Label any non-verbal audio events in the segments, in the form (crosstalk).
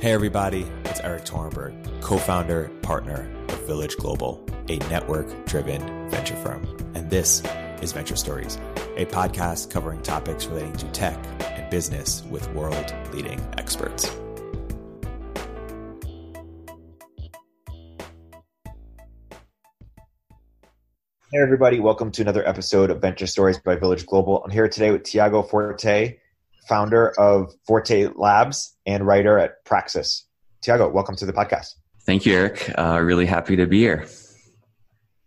Hey, everybody, it's Erik Torenberg, co founder, partner of Village Global, a network driven venture firm. And this is Venture Stories, a podcast covering topics relating to tech and business with world leading experts. Hey, everybody, welcome to another episode of Venture Stories by Village Global. I'm here today with Tiago Forte, founder of Forte Labs and writer at Praxis. Tiago, welcome to the podcast. Thank you, Erik. Uh, really happy to be here.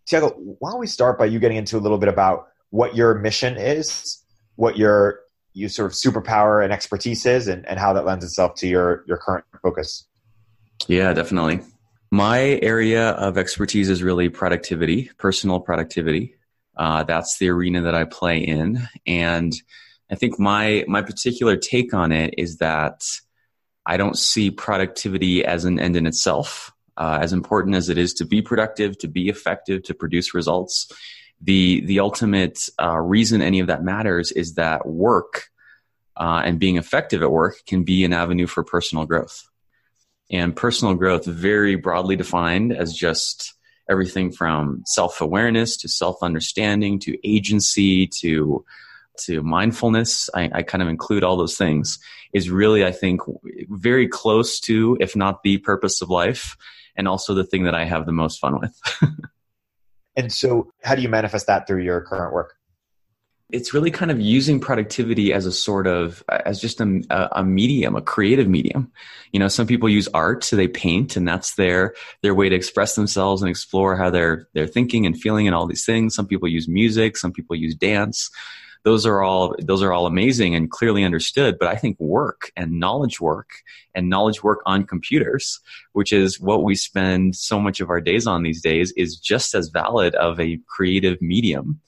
Tiago, why don't we start by you getting into a little bit about what your mission is, what your you sort of superpower and expertise is, and, and how that lends itself to your your current focus. Yeah, definitely. My area of expertise is really productivity, personal productivity. Uh, that's the arena that I play in, and I think my my particular take on it is that I don't see productivity as an end in itself. Uh, as important as it is to be productive, to be effective, to produce results, the the ultimate uh, reason any of that matters is that work uh, and being effective at work can be an avenue for personal growth. And personal growth, very broadly defined as just everything from self awareness to self understanding to agency to to mindfulness, I, I, kind of include all those things, is really, I think, very close to, if not the purpose of life, and also the thing that I have the most fun with. (laughs) and so, how do you manifest that through your current work? It's really kind of using productivity as a sort of, as just a, a medium, a creative medium. You know, some people use art, so they paint, and that's their their way to express themselves and explore how they're they're thinking and feeling and all these things. Some people use music, some people use dance those are all those are all amazing and clearly understood but i think work and knowledge work and knowledge work on computers which is what we spend so much of our days on these days is just as valid of a creative medium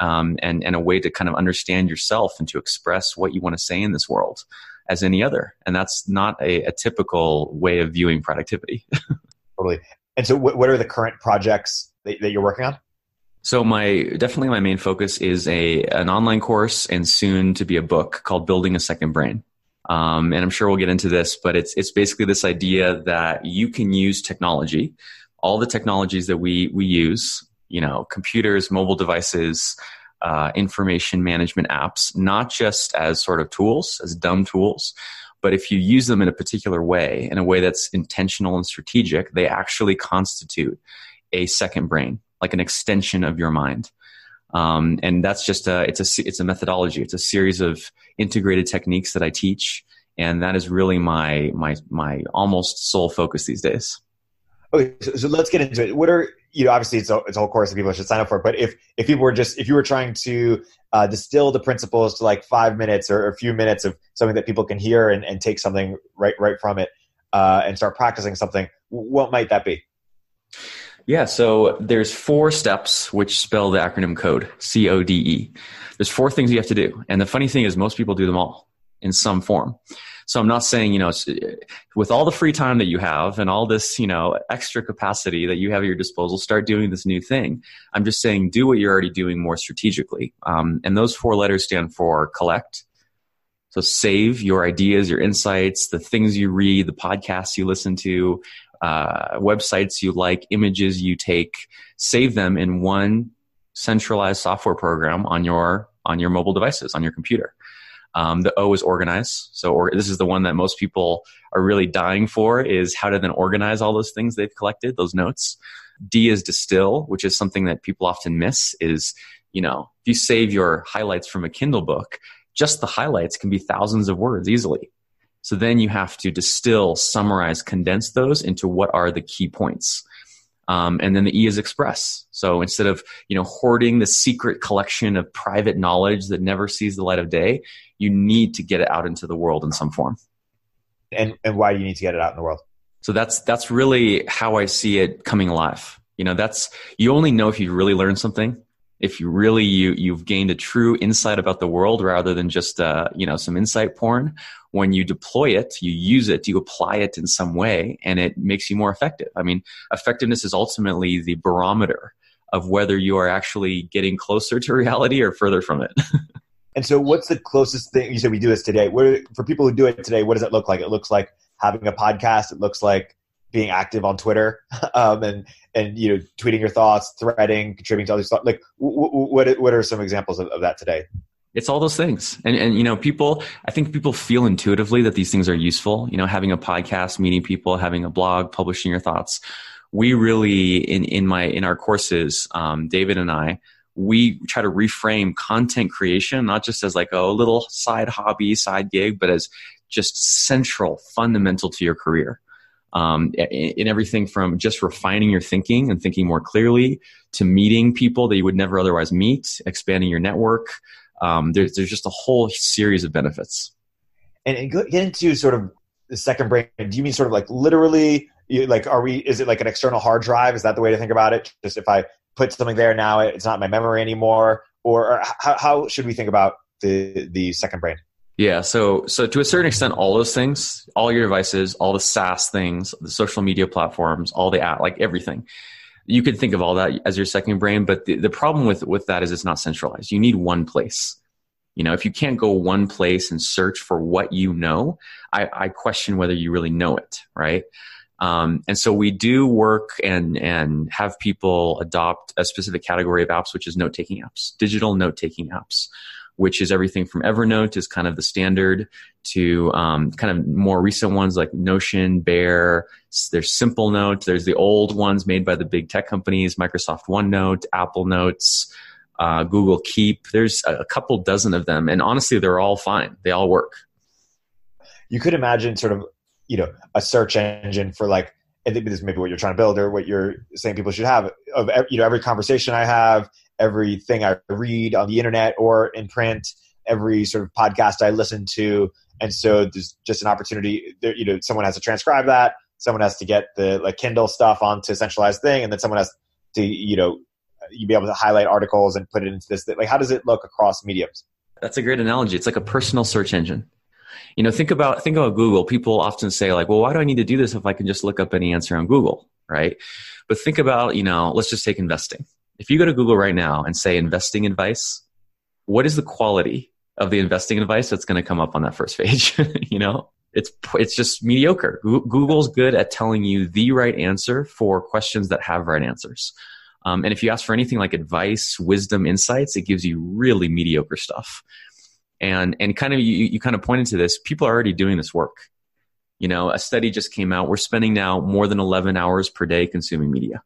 um, and, and a way to kind of understand yourself and to express what you want to say in this world as any other. And that's not a, a typical way of viewing productivity. (laughs) Totally. And so what are the current projects that, that you're working on so my definitely my main focus is a an online course and soon to be a book called Building a Second Brain. Um, and I'm sure we'll get into this, but it's it's basically this idea that you can use technology, all the technologies that we we use, you know, computers, mobile devices, uh, information management apps, not just as sort of tools, as dumb tools, but if you use them in a particular way, in a way that's intentional and strategic, they actually constitute a second brain like an extension of your mind. Um, and that's just a it's a it's a methodology. It's a series of integrated techniques that I teach, and that is really my my my almost sole focus these days. Okay, so, so let's get into it. What are you know obviously it's a, it's a whole course that people should sign up for. But if if people were just if you were trying to uh, distill the principles to like five minutes or a few minutes of something that people can hear and, and take something right right from it uh, and start practicing something, what might that be? Yeah, so there's four steps which spell the acronym code, C O D E. There's four things you have to do. And the funny thing is most people do them all in some form. So I'm not saying, you know, with all the free time that you have and all this, you know, extra capacity that you have at your disposal, start doing this new thing. I'm just saying do what you're already doing more strategically. Um, and those four letters stand for collect. So save your ideas, your insights, the things you read, the podcasts you listen to, uh, websites you like, images you take, save them in one centralized software program on your on your mobile devices on your computer. Um, the O is organize. So or, this is the one that most people are really dying for is how to then organize all those things they've collected, those notes. D is distill, which is something that people often miss is, you know, if you save your highlights from a Kindle book, just the highlights can be thousands of words easily. So then you have to distill, summarize, condense those into what are the key points. Um, and then the E is express. So instead of you know hoarding the secret collection of private knowledge that never sees the light of day, you need to get it out into the world in some form. And and why do you need to get it out in the world? So that's that's really how I see it coming alive. You know, that's you only know if you really learn something if you really you you've gained a true insight about the world rather than just uh, you know some insight porn when you deploy it you use it you apply it in some way and it makes you more effective i mean effectiveness is ultimately the barometer of whether you are actually getting closer to reality or further from it (laughs) and so what's the closest thing you said we do this today what for people who do it today what does it look like it looks like having a podcast. It looks like being active on Twitter (laughs) um, and and you know tweeting your thoughts, threading, contributing to other stuff. Like, w- w- what what are some examples of, of that today? It's all those things. And, and, you know, people, I think people feel intuitively that these things are useful. You know, having a podcast, meeting people, having a blog, publishing your thoughts. We really, in, in my, in our courses, um, David and I, we try to reframe content creation, not just as like a little side hobby, side gig, but as just central, fundamental to your career. Um, in, in everything from just refining your thinking and thinking more clearly to meeting people that you would never otherwise meet, expanding your network. Um, there's, there's just a whole series of benefits. And, and get into sort of the second brain. Do you mean sort of like literally? like, are we? Is it like an external hard drive? Is that the way to think about it? Just if I put something there now, it's not my memory anymore. Or, or how, how should we think about the the second brain? Yeah, so so to a certain extent, all those things, all your devices, all the SaaS things, the social media platforms, all the app, like everything, you could think of all that as your second brain. But the, the problem with with that is it's not centralized. You need one place. You know, if you can't go one place and search for what you know, I, I question whether you really know it, right? Um, and so we do work and and have people adopt a specific category of apps, which is note taking apps, digital note taking apps, which is everything from Evernote is kind of the standard to um, kind of more recent ones like Notion, Bear. There's Simplenote. There's the old ones made by the big tech companies, Microsoft OneNote, Apple Notes. Uh, Google Keep. There's a couple dozen of them, and honestly, they're all fine. They all work. You could imagine sort of you know a search engine for like I this is maybe what you're trying to build or what you're saying people should have of you know every conversation I have, everything I read on the internet or in print, every sort of podcast I listen to, and so there's just an opportunity. There, you know, someone has to transcribe that, someone has to get the like Kindle stuff onto a centralized thing, and then someone has to you know you be able to highlight articles and put it into this. Like, how does it look across mediums? That's a great analogy. It's like a personal search engine you know think about think about google people often say like well why do i need to do this if i can just look up any answer on google right but think about you know let's just take investing if you go to google right now and say investing advice what is the quality of the investing advice that's going to come up on that first page? (laughs) You know it's it's just mediocre. Google's good at telling you the right answer for questions that have right answers. Um, and if you ask for anything like advice wisdom insights it gives you really mediocre stuff. And and kind of you, you kind of pointed to this people are already doing this work. You know a study just came out. We're spending now more than 11 hours per day consuming media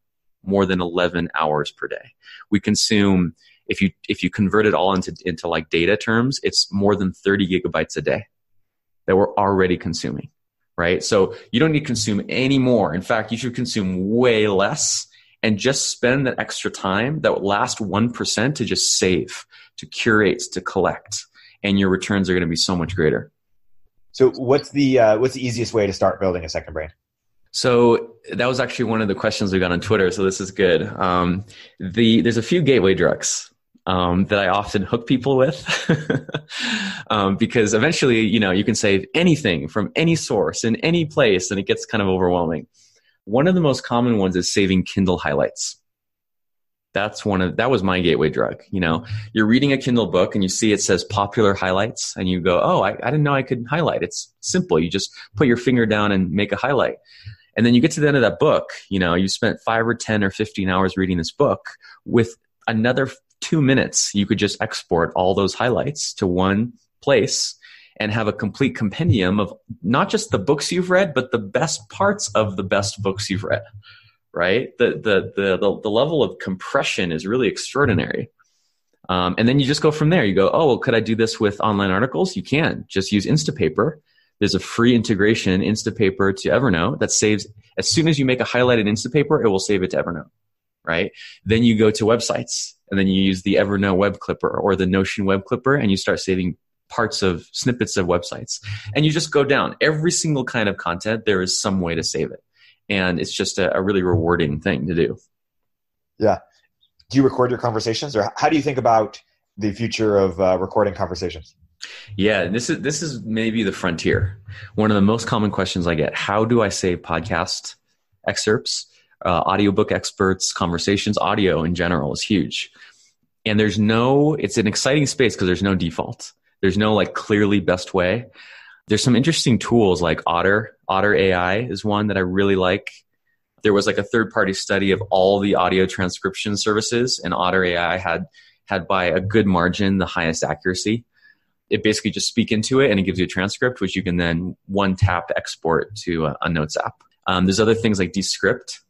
more than 11 hours per day we consume if you if you convert it all into into like data terms it's more than 30 gigabytes a day that we're already consuming right so you don't need to consume any more in fact you should consume way less and just spend that extra time that last 1% to just save to curate to collect and your returns are going to be so much greater. So, what's the uh, what's the easiest way to start building a second brain? So that was actually one of the questions we got on Twitter. So this is good. Um, the there's a few gateway drugs um, that I often hook people with (laughs) um, because eventually, you know, you can save anything from any source in any place, and it gets kind of overwhelming. One of the most common ones is saving Kindle highlights that's one of that was my gateway drug you know you're reading a kindle book and you see it says popular highlights and you go oh I, I, didn't know i could highlight it's simple you just put your finger down and make a highlight and then you get to the end of that book you know you spent five or ten or 15 hours reading this book with another two minutes you could just export all those highlights to one place and have a complete compendium of not just the books you've read but the best parts of the best books you've read right? The, the, the, the, the level of compression is really extraordinary. Um, and then you just go from there. You go, oh, well, could I do this with online articles? You can. Just use Instapaper. There's a free integration, Instapaper to Evernote, that saves, as soon as you make a highlight in Instapaper, it will save it to Evernote, right? Then you go to websites, and then you use the Evernote web clipper or the Notion web clipper, and you start saving parts of snippets of websites. And you just go down. Every single kind of content, there is some way to save it and it's just a, a really rewarding thing to do. Yeah. Do you record your conversations, or how do you think about the future of uh, recording conversations? Yeah, this is this is maybe the frontier. One of the most common questions I get: How do I save podcast excerpts, uh, audiobook experts, conversations, audio in general is huge. And there's no, it's an exciting space because there's no default. There's no like clearly best way. There's some interesting tools like Otter. Otter AI is one that I really like. There was like a third party study of all the audio transcription services, and Otter AI had had by a good margin the highest accuracy. It basically just speak into it and it gives you a transcript, which you can then one tap export to a, a Notes app. Um, there's other things like Descript,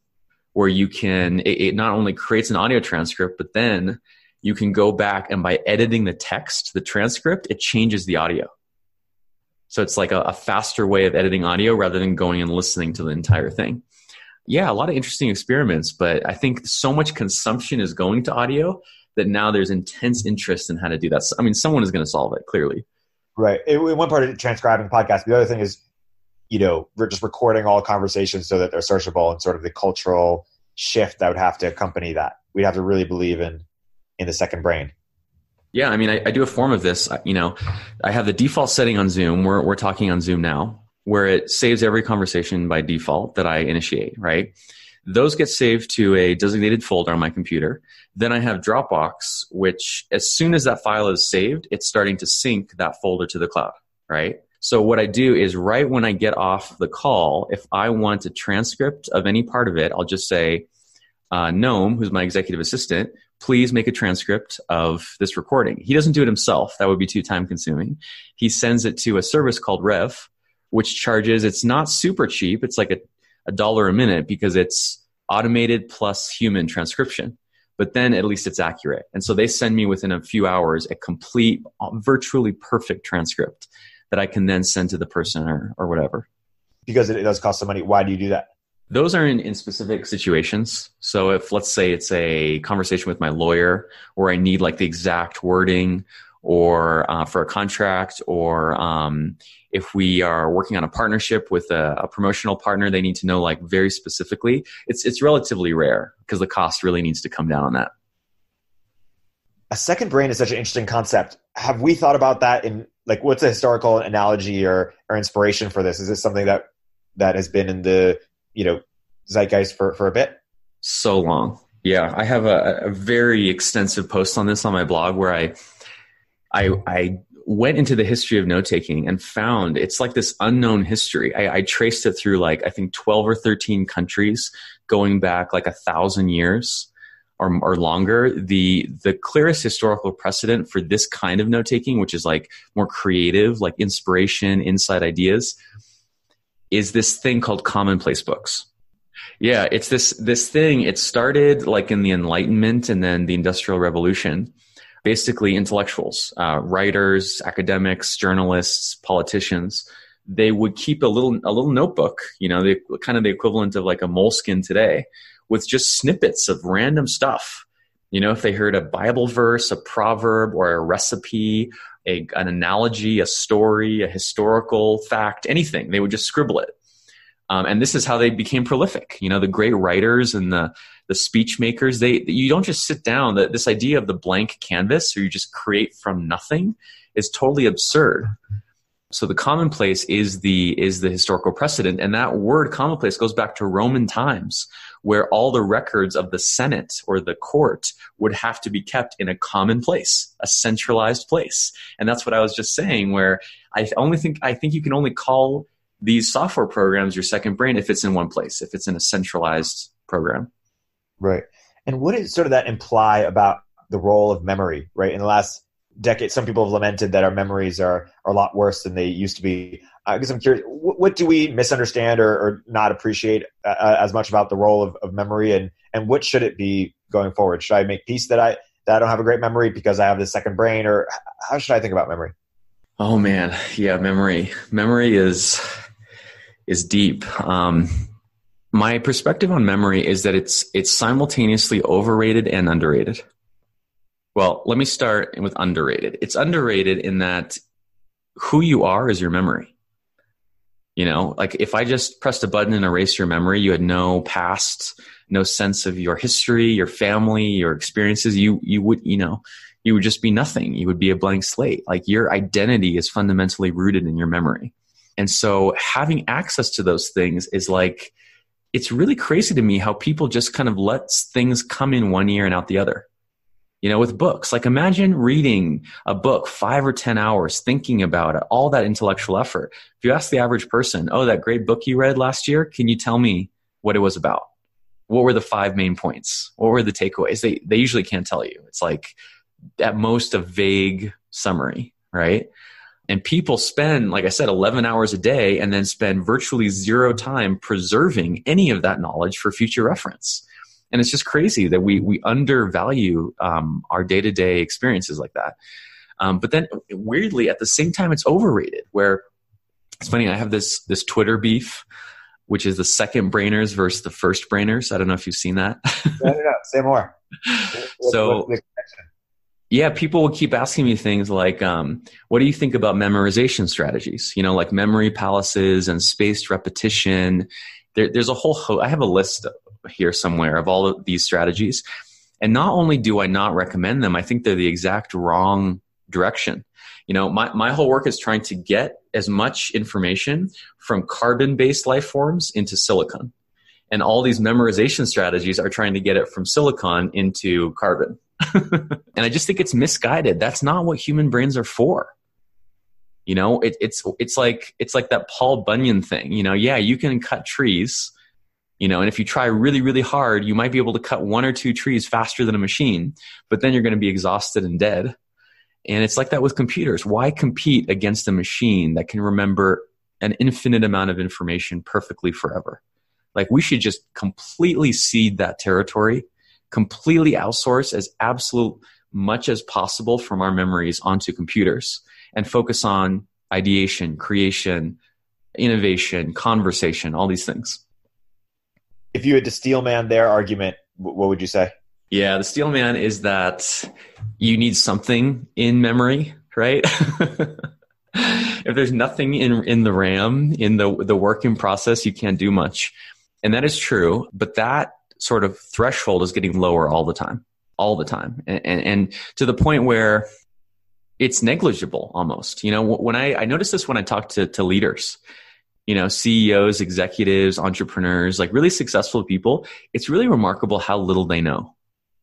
where you can, it, it not only creates an audio transcript, but then you can go back and by editing the text, the transcript, it changes the audio. So it's like a, a, faster way of editing audio rather than going and listening to the entire thing. Yeah, a lot of interesting experiments, but I think so much consumption is going to audio that now there's intense interest in how to do that. So, I mean, someone is going to solve it clearly. Right. It, one part of transcribing podcasts. The other thing is, you know, we're just recording all conversations so that they're searchable and sort of the cultural shift that would have to accompany that. We'd have to really believe in in the second brain. Yeah, I mean, I, I do a form of this. You know, I have the default setting on Zoom. We're we're talking on Zoom now, where it saves every conversation by default that I initiate. Right, those get saved to a designated folder on my computer. Then I have Dropbox, which as soon as that file is saved, it's starting to sync that folder to the cloud. Right. So what I do is right when I get off the call, if I want a transcript of any part of it, I'll just say, uh, Gnome, who's my executive assistant, please make a transcript of this recording. He doesn't do it himself. That would be too time consuming. He sends it to a service called Rev, which charges, it's not super cheap. It's like a, a dollar a minute because it's automated plus human transcription. But then at least it's accurate. And so they send me within a few hours a complete, virtually perfect transcript that I can then send to the person or, or whatever. Because it does cost some money. Why do you do that? Those are in, in specific situations. So if let's say it's a conversation with my lawyer where I need like the exact wording or uh, for a contract or um, if we are working on a partnership with a, a, promotional partner they need to know like very specifically it's it's relatively rare because the cost really needs to come down on that a second brain is such an interesting concept have we thought about that in like what's a historical analogy or or inspiration for this is this something that that has been in the you know zeitgeist for for a bit? So long. Yeah, I have a, a very extensive post on this on my blog where I I I went into the history of note taking and found it's like this unknown history. I, I, traced it through like I think twelve or thirteen countries going back like a thousand years or, or longer. The the clearest historical precedent for this kind of note taking, which is like more creative, like inspiration, inside ideas, is this thing called commonplace books. Yeah, it's this this thing. It started like in the Enlightenment and then the Industrial Revolution. Basically, intellectuals, uh, writers, academics, journalists, politicians, they would keep a little a little notebook. You know, the kind of the equivalent of like a Moleskine today, with just snippets of random stuff. You know, if they heard a Bible verse, a proverb, or a recipe, a, an analogy, a story, a historical fact, anything, they would just scribble it um, and this is how they became prolific. You know, the great writers and the the speech makers. They you don't just sit down. That this idea of the blank canvas, or you just create from nothing, is totally absurd. So the commonplace is the is the historical precedent, and that word commonplace goes back to Roman times, where all the records of the Senate or the court would have to be kept in a common place, a centralized place, and that's what I was just saying. Where I only think I think you can only call these software programs your second brain if it's in one place, if it's in a centralized program. Right. And what does sort of that imply about the role of memory, right? In the last decade, some people have lamented that our memories are, are a lot worse than they used to be. I guess I'm curious, what, what do we misunderstand or, or not appreciate uh, uh, as much about the role of, of memory and, and what should it be going forward? Should I make peace that I, that I don't have a great memory because I have this second brain or how should I think about memory? Oh man. Yeah. Memory, memory is, is deep. Um, my perspective on memory is that it's it's simultaneously overrated and underrated. Well, let me start with underrated. It's underrated in that who you are is your memory. You know, like if I just pressed a button and erased your memory, you had no past, no sense of your history, your family, your experiences, you you would, you know, you would just be nothing. You would be a blank slate. Like your identity is fundamentally rooted in your memory. And so having access to those things is like, it's really crazy to me how people just kind of let things come in one ear and out the other. you know, with books. Like imagine reading a book five or 10 hours, thinking about it, all that intellectual effort. If you ask the average person, oh, that great book you read last year, can you tell me what it was about? What were the five main points? What were the takeaways? They, they usually can't tell you. It's like at most a vague summary, right? And people spend, like I said, 11 hours a day and then spend virtually zero time preserving any of that knowledge for future reference and it's just crazy that we we undervalue um, our day to day experiences like that. Um, but then weirdly, at the same time, it's overrated. Where it's funny, I have this this Twitter beef, which is the second brainers versus the first brainers. I don't know if you've seen that. no, no, no. Say more. (laughs) so. Yeah, people will keep asking me things like, um, "What do you think about memorization strategies? You know, like memory palaces and spaced repetition." There, there's a whole. Ho- I have a list here somewhere of all of these strategies. And not only do I not recommend them, I think they're the exact wrong direction. You know, my, my whole work is trying to get as much information from carbon based life forms into silicon. And all these memorization strategies are trying to get it from silicon into carbon. And I just think it's misguided. That's not what human brains are for. You know, it, it's it's like it's like that Paul Bunyan thing. You know, yeah, you can cut trees, you know and if you try really really hard you might be able to cut one or two trees faster than a machine but then you're going to be exhausted and dead and it's like that with computers why compete against a machine that can remember an infinite amount of information perfectly forever like we should just completely cede that territory completely outsource as absolute much as possible from our memories onto computers and focus on ideation creation innovation conversation all these things if you had to steelman their argument, what would you say? Yeah, the steelman is that you need something in memory, right? (laughs) if there's nothing in in the RAM in the the working process, you can't do much, and that is true. But that sort of threshold is getting lower all the time, all the time, and, and, and to the point where it's negligible almost. You know, when I I notice this when I talk to to leaders you know, CEOs, executives, entrepreneurs, like really successful people, it's really remarkable how little they know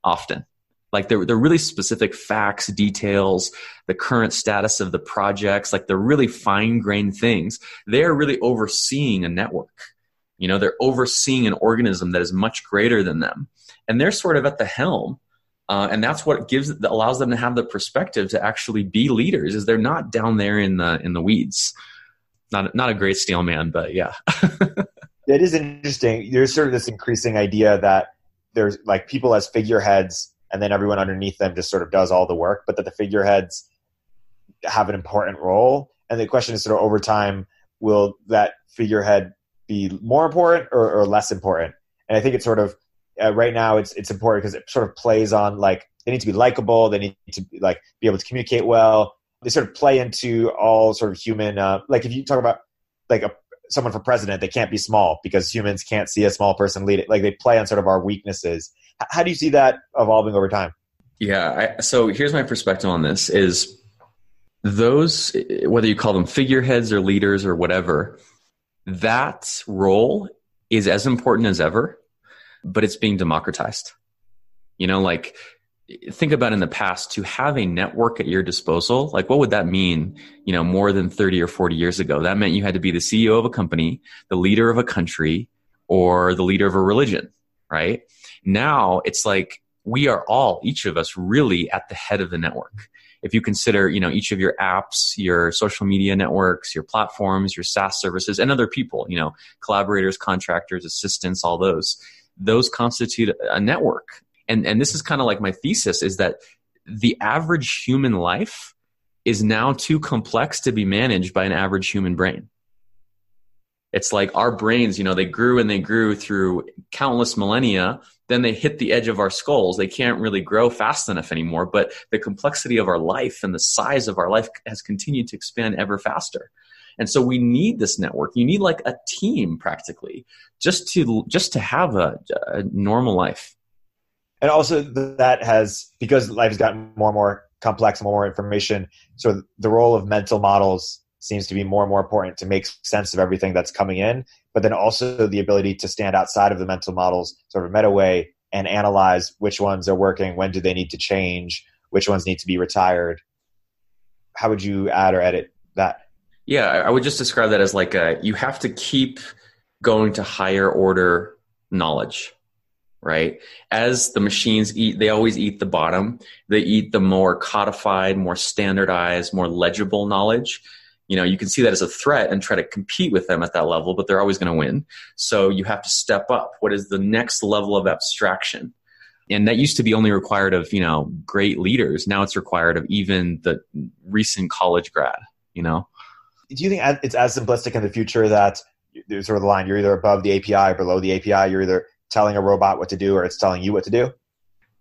often. Like they're, they're really specific facts, details, the current status of the projects, like they're really fine grained things. They're really overseeing a network. You know, they're overseeing an organism that is much greater than them. And they're sort of at the helm. Uh, and that's what gives that allows them to have the perspective to actually be leaders is they're not down there in the in the weeds not not a great steel man, but yeah. (laughs) it is interesting. There's sort of this increasing idea that there's like people as figureheads, and then everyone underneath them just sort of does all the work, but that the figureheads have an important role. And the question is sort of over time, will that figurehead be more important or, or less important? And I think it's sort of uh, right now it's it's important because it sort of plays on like they need to be likable, they need to be, like be able to communicate well, they sort of play into all sort of human uh, like if you talk about like a someone for president they can't be small because humans can't see a small person lead it like they play on sort of our weaknesses. How do you see that evolving over time? Yeah I, so here's my perspective on this is those whether you call them figureheads or leaders or whatever that role is as important as ever but it's being democratized. You know like think about in the past to have a network at your disposal like what would that mean you know more than 30 or 40 years ago? That meant you had to be the ceo of a company the leader of a country or the leader of a religion right? Now it's like we are all each of us really at the head of the network. If you consider you know each of your apps your social media networks your platforms your saas services and other people you know collaborators contractors assistants all those those constitute a network. And and this is kind of like my thesis is that the average human life is now too complex to be managed by an average human brain. It's like our brains you know they grew and they grew through countless millennia then they hit the edge of our skulls. They can't really grow fast enough anymore but the complexity of our life and the size of our life has continued to expand ever faster. And so we need this network. You need like a team practically just to just to have a, a normal life. And also that has because life has gotten more and more complex and more, more information so the role of mental models seems to be more and more important to make sense of everything that's coming in but then also the ability to stand outside of the mental models sort of meta way and analyze which ones are working, when do they need to change, which ones need to be retired. How would you add or edit that? Yeah, I would just describe that as like a, you have to keep going to higher order knowledge, right? As the machines eat, they always eat the bottom. They eat the more codified, more standardized, more legible knowledge. You know, you can see that as a threat and try to compete with them at that level, but they're always going to win. So you have to step up. What is the next level of abstraction? And that used to be only required of, you know, great leaders. Now it's required of even the recent college grad, you know? Do you think it's as simplistic in the future that there's sort of the line you're either above the API or below the API. You're either telling a robot what to do or it's telling you what to do.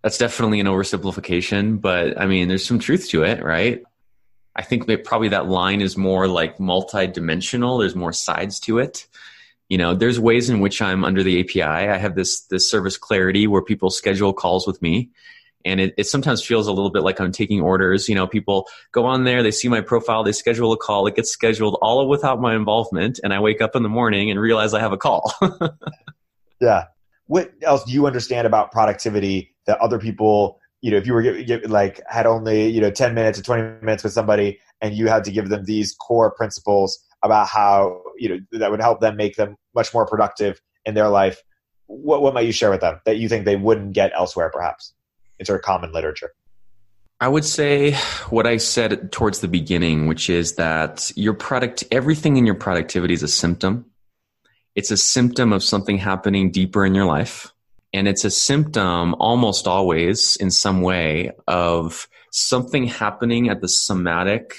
That's definitely an oversimplification, but I mean, there's some truth to it, right? I think probably that line is more like multi-dimensional. There's more sides to it. You know, there's ways in which I'm under the API. I have this this service clarity where people schedule calls with me and it, it sometimes feels a little bit like I'm taking orders. You know, people go on there, they see my profile, they schedule a call, it gets scheduled all without my involvement, and I wake up in the morning and realize I have a call. (laughs) yeah. What else do you understand about productivity that other people, you know, if you were like had only you know ten minutes or twenty minutes with somebody, and you had to give them these core principles about how you know that would help them make them much more productive in their life. What what might you share with them that you think they wouldn't get elsewhere, perhaps? in sort of common literature? I would say what I said towards the beginning, which is that your product, everything in your productivity is a symptom. It's a symptom of something happening deeper in your life. And it's a symptom almost always in some way of something happening at the somatic,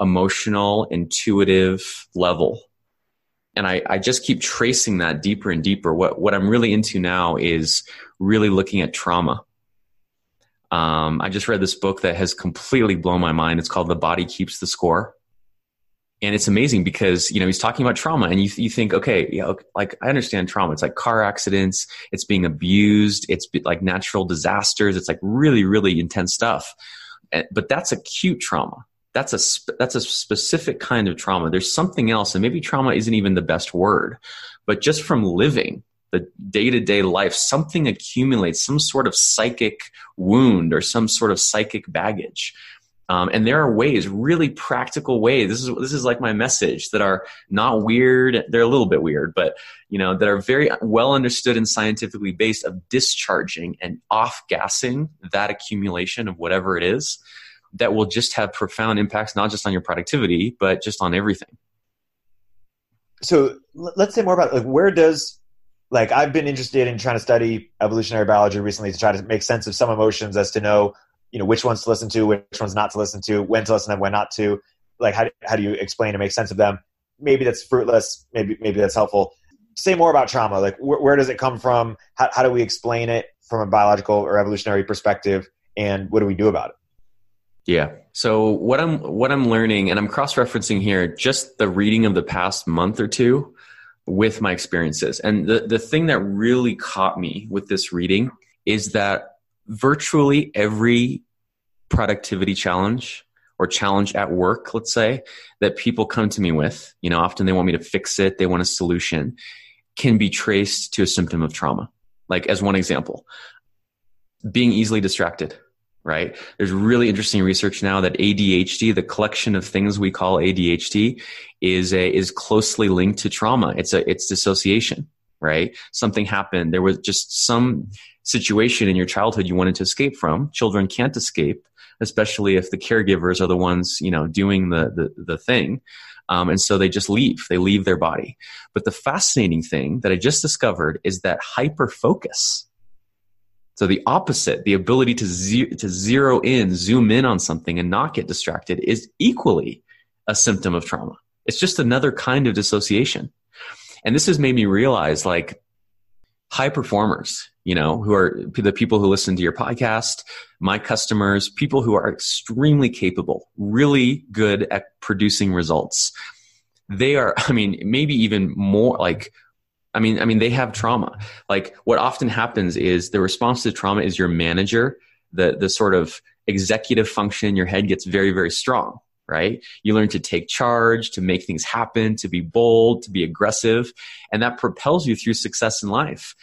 emotional, intuitive level. And I, I just keep tracing that deeper and deeper. What, what I'm really into now is really looking at trauma um, I just read this book that has completely blown my mind. It's called The Body Keeps the Score. And it's amazing because, you know, he's talking about trauma and you, you think, okay, like I understand trauma. It's like car accidents. It's being abused. It's like natural disasters. It's like really, really intense stuff. But that's acute trauma. That's a, that's a specific kind of trauma. There's something else and maybe trauma isn't even the best word, but just from living, the day to day life, something accumulates, some sort of psychic wound or some sort of psychic baggage. Um, and there are ways, really practical ways. This is this is like my message that are not weird. They're a little bit weird, but you know that are very well understood and scientifically based of discharging and off gassing that accumulation of whatever it is that will just have profound impacts, not just on your productivity, but just on everything. So let's say more about like where does like I've been interested in trying to study evolutionary biology recently to try to make sense of some emotions as to know, you know, which ones to listen to, which ones not to listen to, when to listen them, when not to. Like how how do you explain and make sense of them? Maybe that's fruitless. Maybe maybe that's helpful. Say more about trauma. Like wh- where does it come from? How how do we explain it from a biological or evolutionary perspective? And what do we do about it? Yeah. So what I'm what I'm learning, and I'm cross referencing here, just the reading of the past month or two with my experiences. And the, the thing that really caught me with this reading is that virtually every productivity challenge or challenge at work, let's say, that people come to me with, you know, often they want me to fix it, they want a solution, can be traced to a symptom of trauma. Like, as one example, being easily distracted right? There's really interesting research now that ADHD, the collection of things we call ADHD, is a, is closely linked to trauma. It's a it's dissociation, right? Something happened. There was just some situation in your childhood you wanted to escape from. Children can't escape, especially if the caregivers are the ones you know doing the the, the thing. Um, and so they just leave. They leave their body. But the fascinating thing that I just discovered is that hyper focus so the opposite, the ability to, to zero in, zoom in on something and not get distracted is equally a symptom of trauma. It's just another kind of dissociation. And this has made me realize like high performers, you know, who are the people who listen to your podcast, my customers, people who are extremely capable, really good at producing results. They are, (laughs) I mean, maybe even more like I mean, I mean, they have trauma. Like what often happens is the response to trauma is your manager, the the sort of executive function in your head gets very, very strong, right? You learn to take charge, to make things happen, to be bold, to be aggressive, and that propels you through success in life.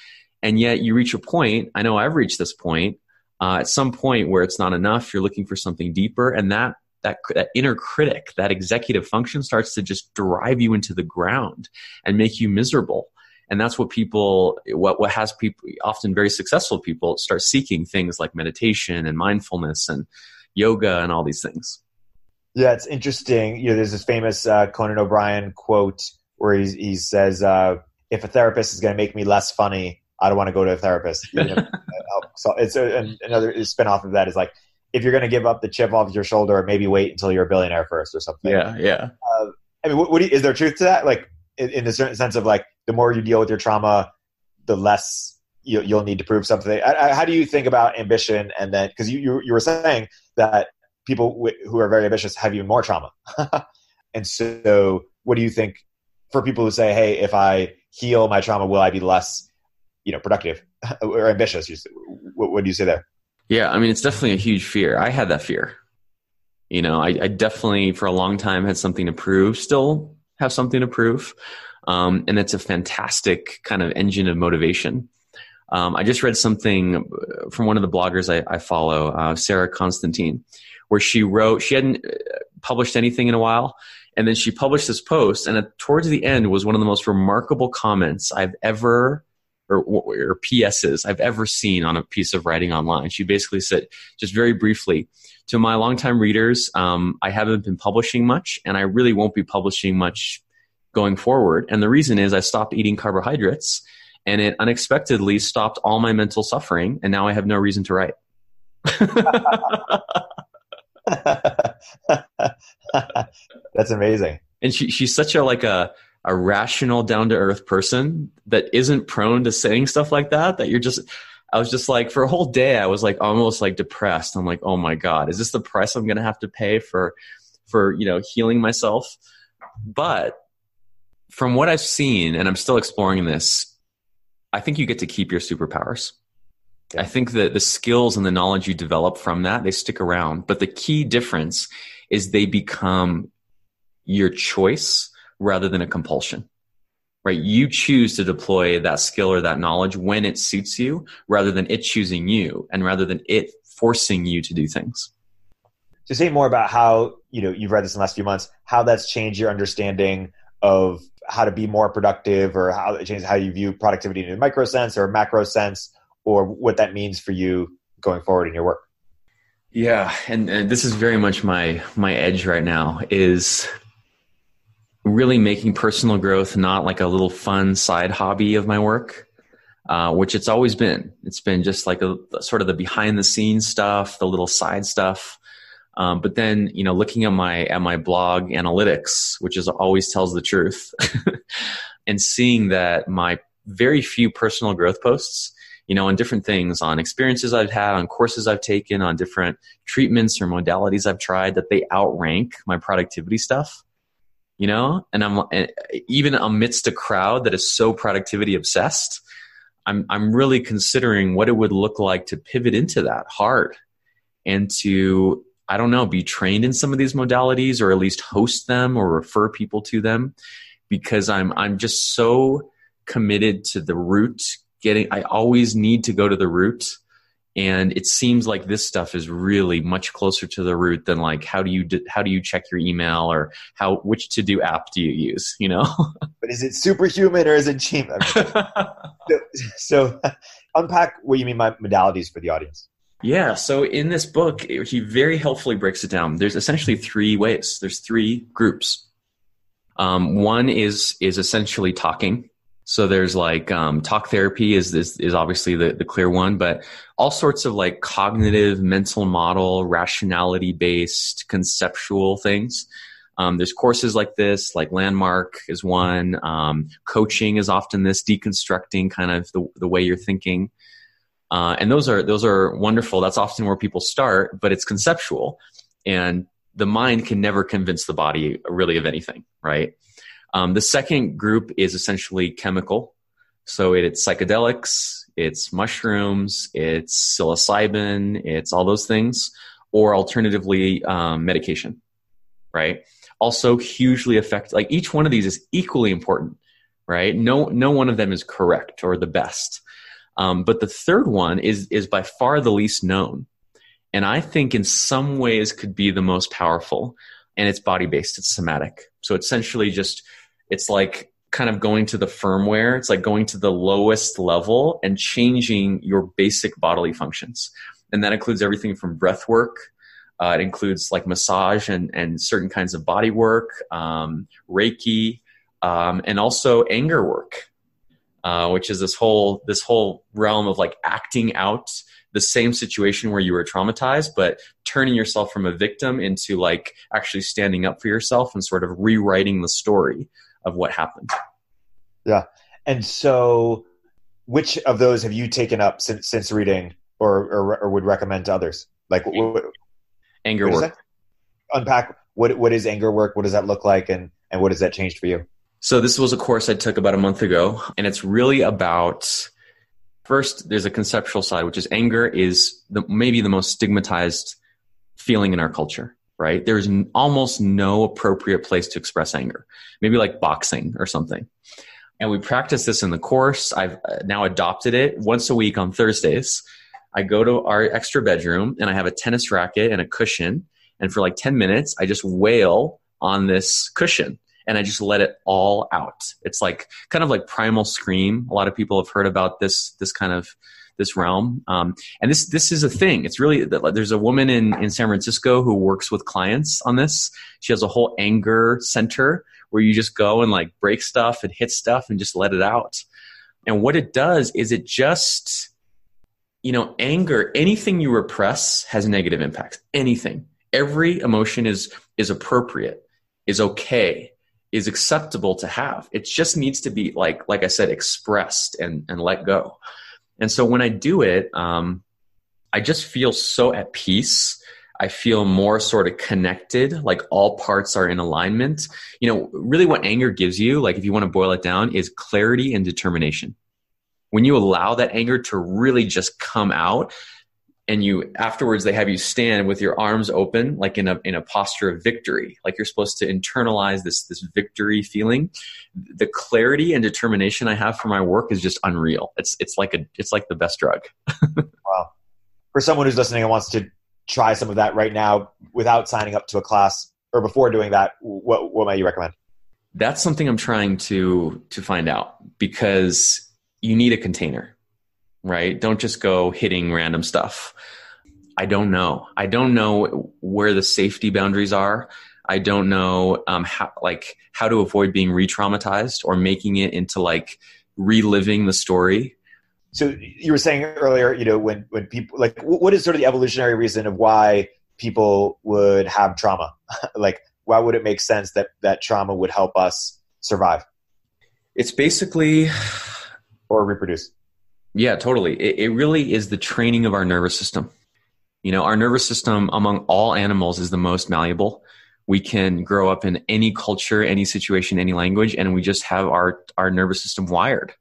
And yet you reach a point, I know I've reached this point, uh, at some point where it's not enough, you're looking for something deeper, and that that, that inner critic, that executive function starts to just drive you into the ground and make you miserable. And that's what people, what, what has people, often very successful people start seeking things like meditation and mindfulness and yoga and all these things. Yeah, it's interesting. You know, there's this famous uh, Conan O'Brien quote where he, he says, uh, if a therapist is going to make me less funny, I don't want to go to a therapist. (laughs) so it's a, another spin off of that is like, if you're going to give up the chip off your shoulder, maybe wait until you're a billionaire first or something. Yeah, yeah. Uh, I mean, what, what you, is there truth to that? Like, in, in a certain sense of like, the more you deal with your trauma, the less you, will need to prove something. I, I, how do you think about ambition? And then, because you, you, you were saying that people w- who are very ambitious have even more trauma. (laughs) and so, what do you think for people who say, "Hey, if I heal my trauma, will I be less, you know, productive (laughs) or ambitious?" What, what do you say there? Yeah, I mean, it's definitely a huge fear. I had that fear. You know, I, I definitely, for a long time, had something to prove. Still have something to prove, um, and it's a fantastic kind of engine of motivation. Um, I just read something from one of the bloggers I, I follow, uh, Sarah Constantin, where she wrote she hadn't uh, published anything in a while, and then she published this post, and towards the end was one of the most remarkable comments I've ever or, or PSs I've ever seen on a piece of writing online. She basically said, just very briefly, to my longtime readers, um, I haven't been publishing much, and I really won't be publishing much going forward. And the reason is I stopped eating carbohydrates, and it unexpectedly stopped all my mental suffering, and now I have no reason to write. (laughs) (laughs) (laughs) That's amazing. And she, she's such a like a a rational, down to earth person that isn't prone to saying stuff like that, that you're just, I was just like, for a whole day, I was like almost like depressed. I'm like, oh my God, is this the price I'm to have to pay for, for, you know, healing myself? But from what I've seen, and I'm still exploring this, I think you get to keep your superpowers. I think that the skills and the knowledge you develop from that, they stick around. But the key difference is they become your choice rather than a compulsion right? You choose to deploy that skill or that knowledge when it suits you rather than it choosing you and rather than it forcing you to do things. So say more about how you know you've read this in the last few months how that's changed your understanding of how to be more productive or how it changes how you view productivity in a micro sense or a macro sense or what that means for you going forward in your work yeah and, and this is very much my my edge right now is really making personal growth not like a little fun side hobby of my work, uh, which it's always been. It's been just like a, sort of the behind the scenes stuff, the little side stuff. Um, but then, you know, looking at my at my blog analytics, which is always tells the truth, (laughs) and seeing that my very few personal growth posts, you know, on different things, on experiences I've had, on courses I've taken, on different treatments or modalities I've tried, that they outrank my productivity stuff you know? And i'm eh, even amidst a crowd that is so productivity obsessed i'm i'm really considering what it would look like to pivot into that hard and to i don't know be trained in some of these modalities or at least host them or refer people to them because i'm i'm just so committed to the root getting i always need to go to the root. And it seems like this stuff is really much closer to the root than like how do you how do you check your email or how which to do app do you use you know? (laughs) But is it superhuman or is it cheap (laughs) so, so (laughs) unpack what you mean by modalities for the audience. Yeah so in this book he very helpfully breaks it down. There's essentially three ways. There's three groups. Um, one is is essentially talking so there's like um, talk therapy is, is is obviously the, the clear one, but all sorts of like cognitive, mental model, rationality based, conceptual things. Um, there's courses like this, like Landmark is one. Um, coaching is often this deconstructing kind of the, the way you're thinking, uh, and those are those are wonderful. That's often where people start, but it's conceptual, and the mind can never convince the body really of anything, right? Um, the second group is essentially chemical. So it's psychedelics, it's mushrooms, it's psilocybin, it's all those things, or alternatively, um, medication, right? Also hugely effective. Like each one of these is equally important, right? No, no one of them is correct or the best. Um, but the third one is is by far the least known, and I think in some ways could be the most powerful. And it's body based. It's somatic. So essentially, just it's like kind of going to the firmware. It's like going to the lowest level and changing your basic bodily functions, and that includes everything from breath work. Uh, it includes like massage and, and certain kinds of body work, um, Reiki, um, and also anger work, uh, which is this whole this whole realm of like acting out the same situation where you were traumatized, but turning yourself from a victim into like actually standing up for yourself and sort of rewriting the story of what happened. Yeah, and so which of those have you taken up since since reading, or or, or would recommend to others? Like what, anger work. Unpack what what is anger work? What does that look like, and and what has that changed for you? So this was a course I took about a month ago, and it's really about first there's a conceptual side, which is anger is the, maybe the most stigmatized feeling in our culture. Right? There's almost no appropriate place to express anger. Maybe like boxing or something. And we practice this in the course. I've uh, now adopted it once a week on Thursdays. I go to our extra bedroom and I have a tennis racket and a cushion. And for like 10 minutes, I just wail on this cushion and I just let it all out. It's like kind of like primal scream. A lot of people have heard about this this kind of this realm, um, and this this is a thing. It's really there's a woman in in San Francisco who works with clients on this. She has a whole anger center where you just go and like break stuff and hit stuff and just let it out. And what it does is it just you know anger anything you repress has negative impacts anything every emotion is is appropriate is okay is acceptable to have. It just needs to be like, like I said, expressed and, and let go. And so when I do it, um, I just feel so at peace. I feel more sort of connected, like all parts are in alignment. You know, really what anger gives you, like if you want to boil it down, is clarity and determination. When you allow that anger to really just come out, and you afterwards they have you stand with your arms open like in a in a posture of victory. Like you're supposed to internalize this this victory feeling. The clarity and determination i have for my work is just unreal. It's it's like a it's like the best drug. (laughs) Wow. For someone who's listening and wants to try some of that right now without signing up to a class or before doing that what what might you recommend? That's something i'm trying to to find out because you need a container right? Don't just go hitting random stuff. I don't know. I don't know where the safety boundaries are. I don't know um, how like how to avoid being re-traumatized or making it into like reliving the story. So you were saying earlier, you know, when when people like, what is sort of the evolutionary reason of why people would have trauma? (laughs) like, why would it make sense that that trauma would help us survive? It's basically or reproduce. Yeah, totally. It, it really is the training of our nervous system. You know, our nervous system among all animals is the most malleable. We can grow up in any culture, any situation, any language, and we just have our our nervous system wired.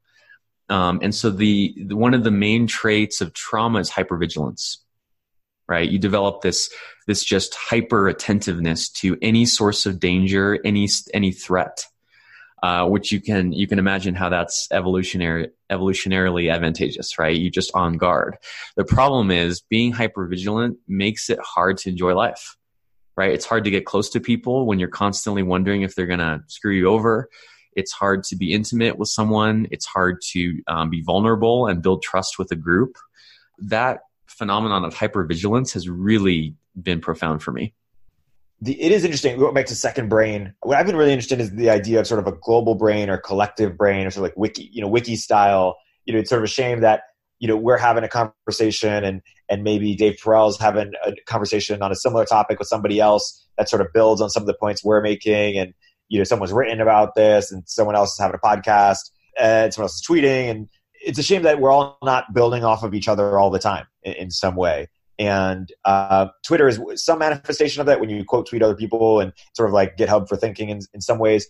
Um, and so the, the one of the main traits of trauma is hypervigilance. Right? You develop this this just hyper attentiveness to any source of danger, any any threat uh, which you can you can imagine how that's evolutionary evolutionarily advantageous, right? You're just on guard. The problem is being hyper vigilant makes it hard to enjoy life, right? It's hard to get close to people when you're constantly wondering if they're gonna screw you over. It's hard to be intimate with someone. It's hard to um, be vulnerable and build trust with a group. That phenomenon of hypervigilance has really been profound for me the, it is interesting. Going back to second brain, what I've been really interested in is the idea of sort of a global brain or collective brain or sort of like wiki, you know, wiki style. You know, it's sort of a shame that you know we're having a conversation and and maybe Dave Perell's having a conversation on a similar topic with somebody else that sort of builds on some of the points we're making, and you know, someone's written about this, and someone else is having a podcast, and someone else is tweeting, and it's a shame that we're all not building off of each other all the time in, in some way and uh, Twitter is some manifestation of that when you quote tweet other people and sort of like GitHub for thinking in, in some ways.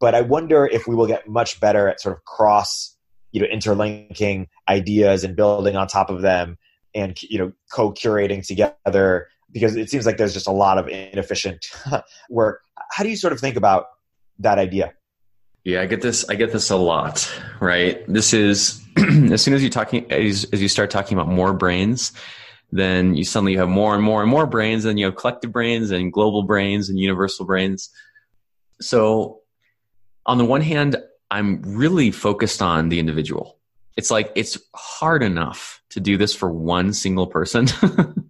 But I wonder if we will get much better at sort of cross, you know, interlinking ideas and building on top of them and, you know, co-curating together because it seems like there's just a lot of inefficient (laughs) work. How do you sort of think about that idea? Yeah, I get this. I get this a lot, right? This is (clears throat) as soon as you talking as, as you start talking about more brains, then you suddenly have more and more and more brains, and you have collective brains and global brains and universal brains. So, on the one hand, I'm really focused on the individual. It's like it's hard enough to do this for one single person. (laughs)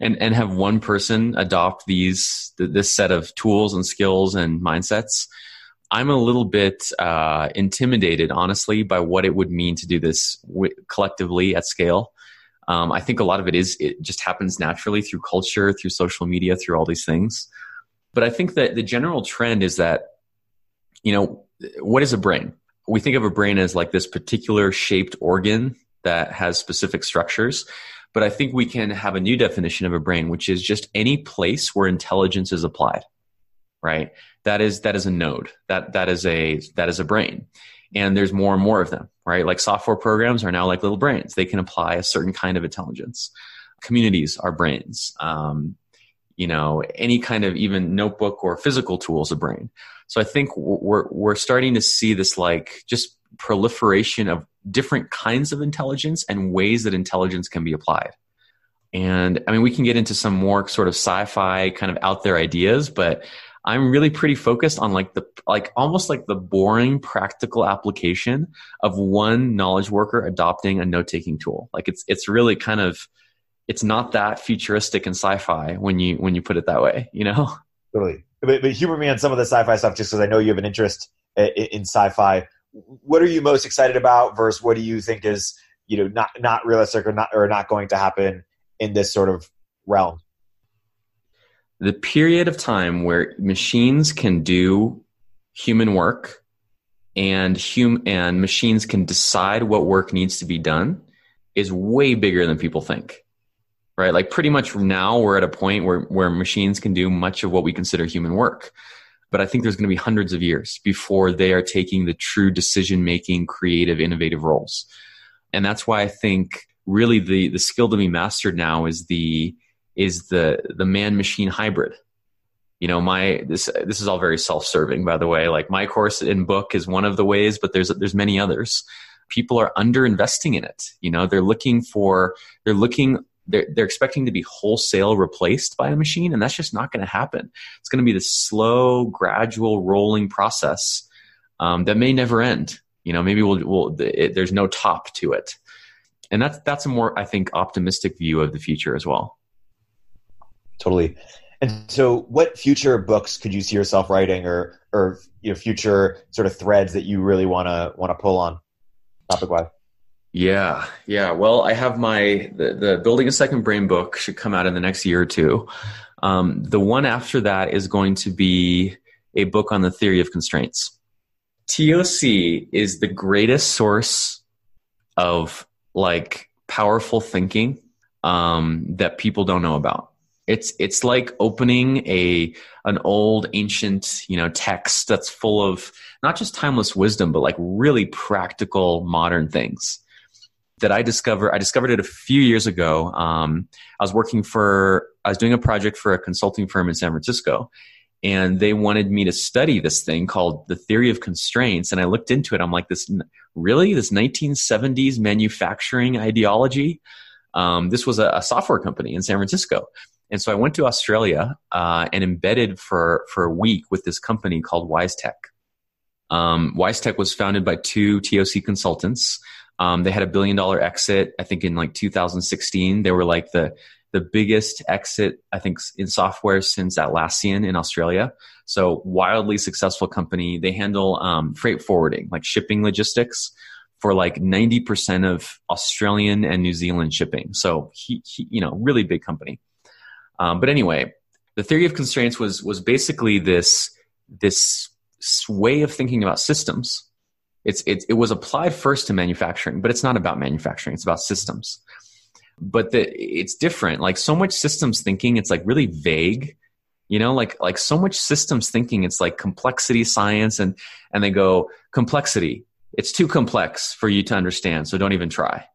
and and have one person adopt these this set of tools and skills and mindsets i'm a little bit uh, intimidated honestly by what it would mean to do this w- collectively at scale um, i think a lot of it is it just happens naturally through culture through social media through all these things but i think that the general trend is that you know what is a brain we think of a brain as like this particular shaped organ that has specific structures but I think we can have a new definition of a brain, which is just any place where intelligence is applied. Right? That is that is a node. That that is a that is a brain. And there's more and more of them, right? Like software programs are now like little brains. They can apply a certain kind of intelligence. Communities are brains. Um, you know, any kind of even notebook or physical tool is a brain. So I think we're we're starting to see this like just proliferation of different kinds of intelligence and ways that intelligence can be applied. And I mean, we can get into some more sort of sci-fi kind of out there ideas, but I'm really pretty focused on like the like almost like the boring practical application of one knowledge worker adopting a note-taking tool. Like it's it's really kind of it's not that futuristic and sci-fi when you when you put it that way, you know. Totally, but, but humor me on some of the sci-fi stuff just because I know you have an interest in, in sci-fi what are you most excited about versus what do you think is you know not not realistic or not or not going to happen in this sort of realm the period of time where machines can do human work and hum- and machines can decide what work needs to be done is way bigger than people think right like pretty much now we're at a point where where machines can do much of what we consider human work but I think there's going to be hundreds of years before they are taking the true decision making, creative, innovative roles. And that's why I think really the, the skill to be mastered now is the, is the, the man machine hybrid. You know, my, this, this is all very self serving, by the way. Like my course in book is one of the ways, but there's, there's many others. People are under investing in it. You know, they're looking for, they're looking they're, they're expecting to be wholesale replaced by a machine, and that's just not going to happen. It's going to be this slow, gradual, rolling process um, that may never end. You know, maybe we'll, we'll it, there's no top to it, and that's that's a more I think optimistic view of the future as well. Totally. And so, what future books could you see yourself writing, or or you know, future sort of threads that you really want to want to pull on, topic wise? Yeah, yeah. Well, I have my the, the building a second brain book should come out in the next year or two. Um, the one after that is going to be a book on the theory of constraints. TOC is the greatest source of like powerful thinking um, that people don't know about. It's it's like opening a an old ancient you know text that's full of not just timeless wisdom but like really practical modern things that I discovered. I discovered it a few years ago. Um, I was working for, I was doing a project for a consulting firm in San Francisco, and they wanted me to study this thing called the theory of constraints. And I looked into it. I'm like, this really, this 1970s manufacturing ideology. Um, this was a, a, software company in San Francisco. And so I went to Australia uh, and embedded for for a week with this company called WiseTech. Um, WiseTech was founded by two TOC consultants. Um, they had a billion dollar exit, I think in like 2016. They were like the the biggest exit, I think, in software since Atlassian in Australia. So wildly successful company. They handle um, freight forwarding, like shipping logistics for like 90% of Australian and New Zealand shipping. So he, he you know, really big company. Um, but anyway, the theory of constraints was was basically this this way of thinking about systems it's, it, it was applied first to manufacturing, but it's not about manufacturing. It's about systems. But the, it's different. Like so much systems thinking, it's like really vague. You know, like like so much systems thinking, it's like complexity science, and and they go complexity. It's too complex for you to understand, so don't even try.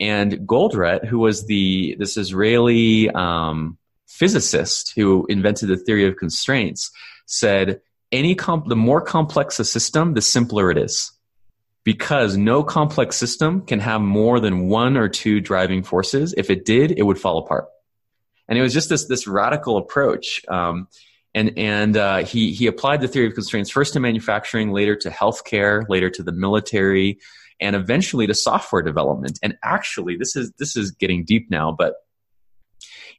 And Goldratt, who was the this Israeli um, physicist who invented the theory of constraints, said any comp- the more complex a system, the simpler it is because no complex system can have more than one or two driving forces. If it did, it would fall apart. And it was just this this radical approach. Um, and and uh, he he applied the theory of constraints first to manufacturing, later to healthcare, later to the military, and eventually to software development. And actually, this is this is getting deep now, but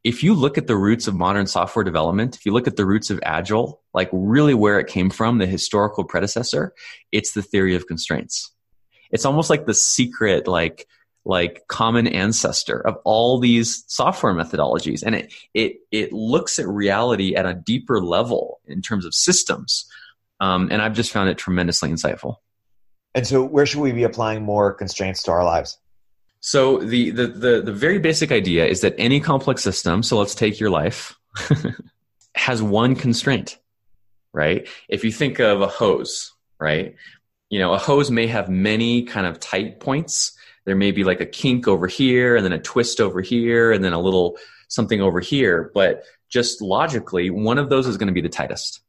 if you look at the roots of modern software development, if you look at the roots of Agile, like really where it came from, the historical predecessor, it's the theory of constraints. It's almost like the secret, like, like common ancestor of all these software methodologies. And it, it, it looks at reality at a deeper level in terms of systems. Um, and I've just found it tremendously insightful. And so, where should we be applying more constraints to our lives? So the, the, the, the very basic idea is that any complex system, so let's take your life, (laughs) has one constraint, right? If you think of a hose, right? You know, a hose may have many kind of tight points. There may be like a kink over here and then a twist over here and then a little something over here. But just logically, one of those is going to be the tightest,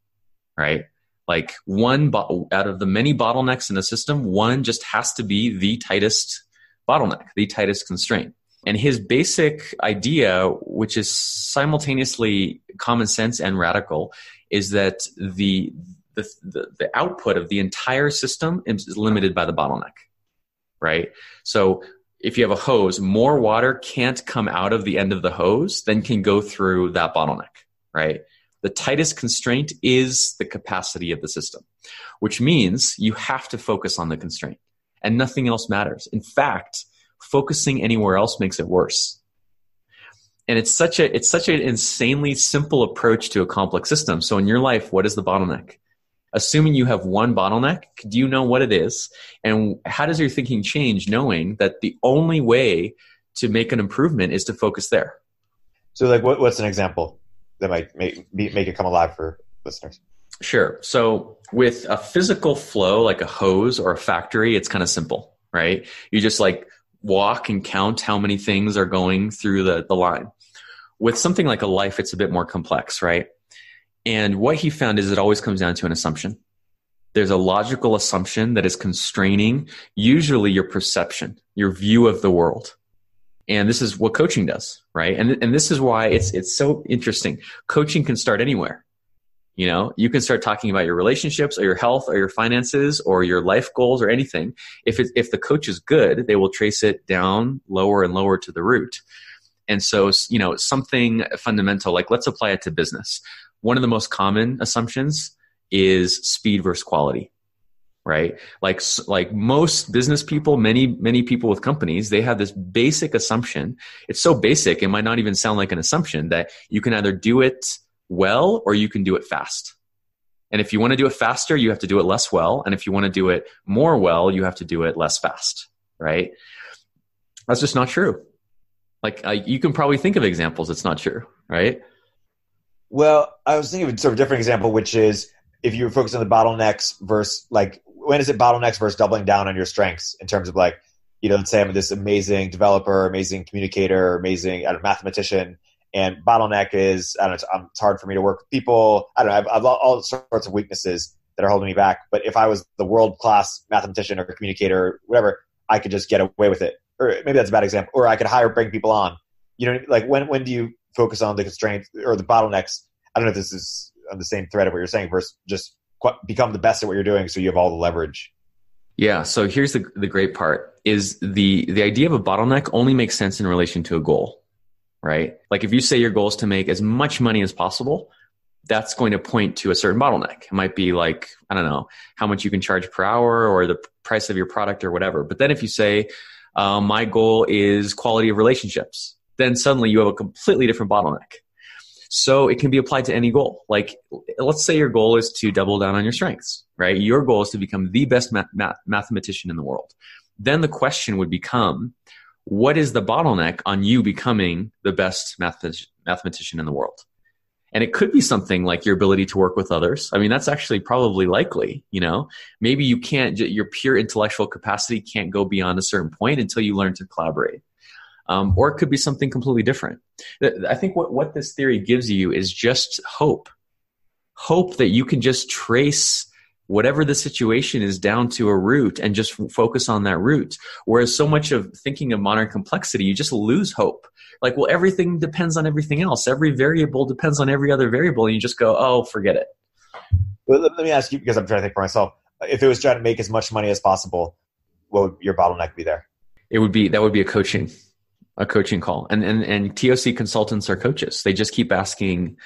right? Like one bo- out of the many bottlenecks in a system, one just has to be the tightest bottleneck, the tightest constraint. And his basic idea, which is simultaneously common sense and radical, is that the, the, the, the output of the entire system is limited by the bottleneck, right? So if you have a hose, more water can't come out of the end of the hose than can go through that bottleneck, right? The tightest constraint is the capacity of the system, which means you have to focus on the constraint and nothing else matters. In fact, focusing anywhere else makes it worse. And it's such a it's such an insanely simple approach to a complex system. So in your life, what is the bottleneck? Assuming you have one bottleneck, do you know what it is? And how does your thinking change knowing that the only way to make an improvement is to focus there? So like what, what's an example that might make make it come alive for listeners? Sure. So with a physical flow like a hose or a factory, it's kind of simple, right? You just like walk and count how many things are going through the, the line. With something like a life, it's a bit more complex, right? And what he found is it always comes down to an assumption. There's a logical assumption that is constraining usually your perception, your view of the world. And this is what coaching does, right? And, and this is why it's, it's so interesting. Coaching can start anywhere you know, you can start talking about your relationships or your health or your finances or your life goals or anything. If it, if the coach is good, they will trace it down lower and lower to the root. And so, you know, something fundamental, like let's apply it to business. One of the most common assumptions is speed versus quality right like like most business people many many people with companies they have this basic assumption it's so basic it might not even sound like an assumption that you can either do it well or you can do it fast. And if you want to do it faster, you have to do it less well. And if you want to do it more well, you have to do it less fast, right? That's just not true. Like you can probably think of examples. It's not true, right? Well, I was thinking of a sort of different example, which is if you focus on the bottlenecks versus like when is it bottlenecks versus doubling down on your strengths in terms of like, you know, let's say I'm this amazing developer, amazing communicator, amazing mathematician, and bottleneck is I don't know. Um, it's hard for me to work with people. I don't know. I've, I've all sorts of weaknesses that are holding me back. But if I was the world class mathematician or communicator, or whatever, I could just get away with it. Or maybe that's a bad example. Or I could hire, bring people on. You know, like when when do you focus on the constraints or the bottlenecks? I don't know if this is on the same thread of what you're saying versus just become the best at what you're doing, so you have all the leverage. Yeah. So here's the the great part: is the the idea of a bottleneck only makes sense in relation to a goal right? Like if you say your goal is to make as much money as possible, that's going to point to a certain bottleneck. It might be like, I don't know, how much you can charge per hour or the price of your product or whatever. But then if you say, uh, my goal is quality of relationships, then suddenly you have a completely different bottleneck. So it can be applied to any goal. Like, let's say your goal is to double down on your strengths, right? Your goal is to become the best math- math- mathematician in the world. Then the question would become, what is the bottleneck on you becoming the best mathematician in the world? And it could be something like your ability to work with others. I mean, that's actually probably likely, you know. Maybe you can't, your pure intellectual capacity can't go beyond a certain point until you learn to collaborate. Um, or it could be something completely different. I think what, what this theory gives you is just hope. Hope that you can just trace whatever the situation is down to a root and just focus on that root. Whereas so much of thinking of modern complexity, you just lose hope. Like, well, everything depends on everything else. Every variable depends on every other variable. And you just go, oh, forget it. Well, let me ask you, because I'm trying to think for myself, if it was trying to make as much money as possible, what would your bottleneck be there? It would be, that would be a coaching, a coaching call. And, and, and TOC consultants are coaches. They just keep asking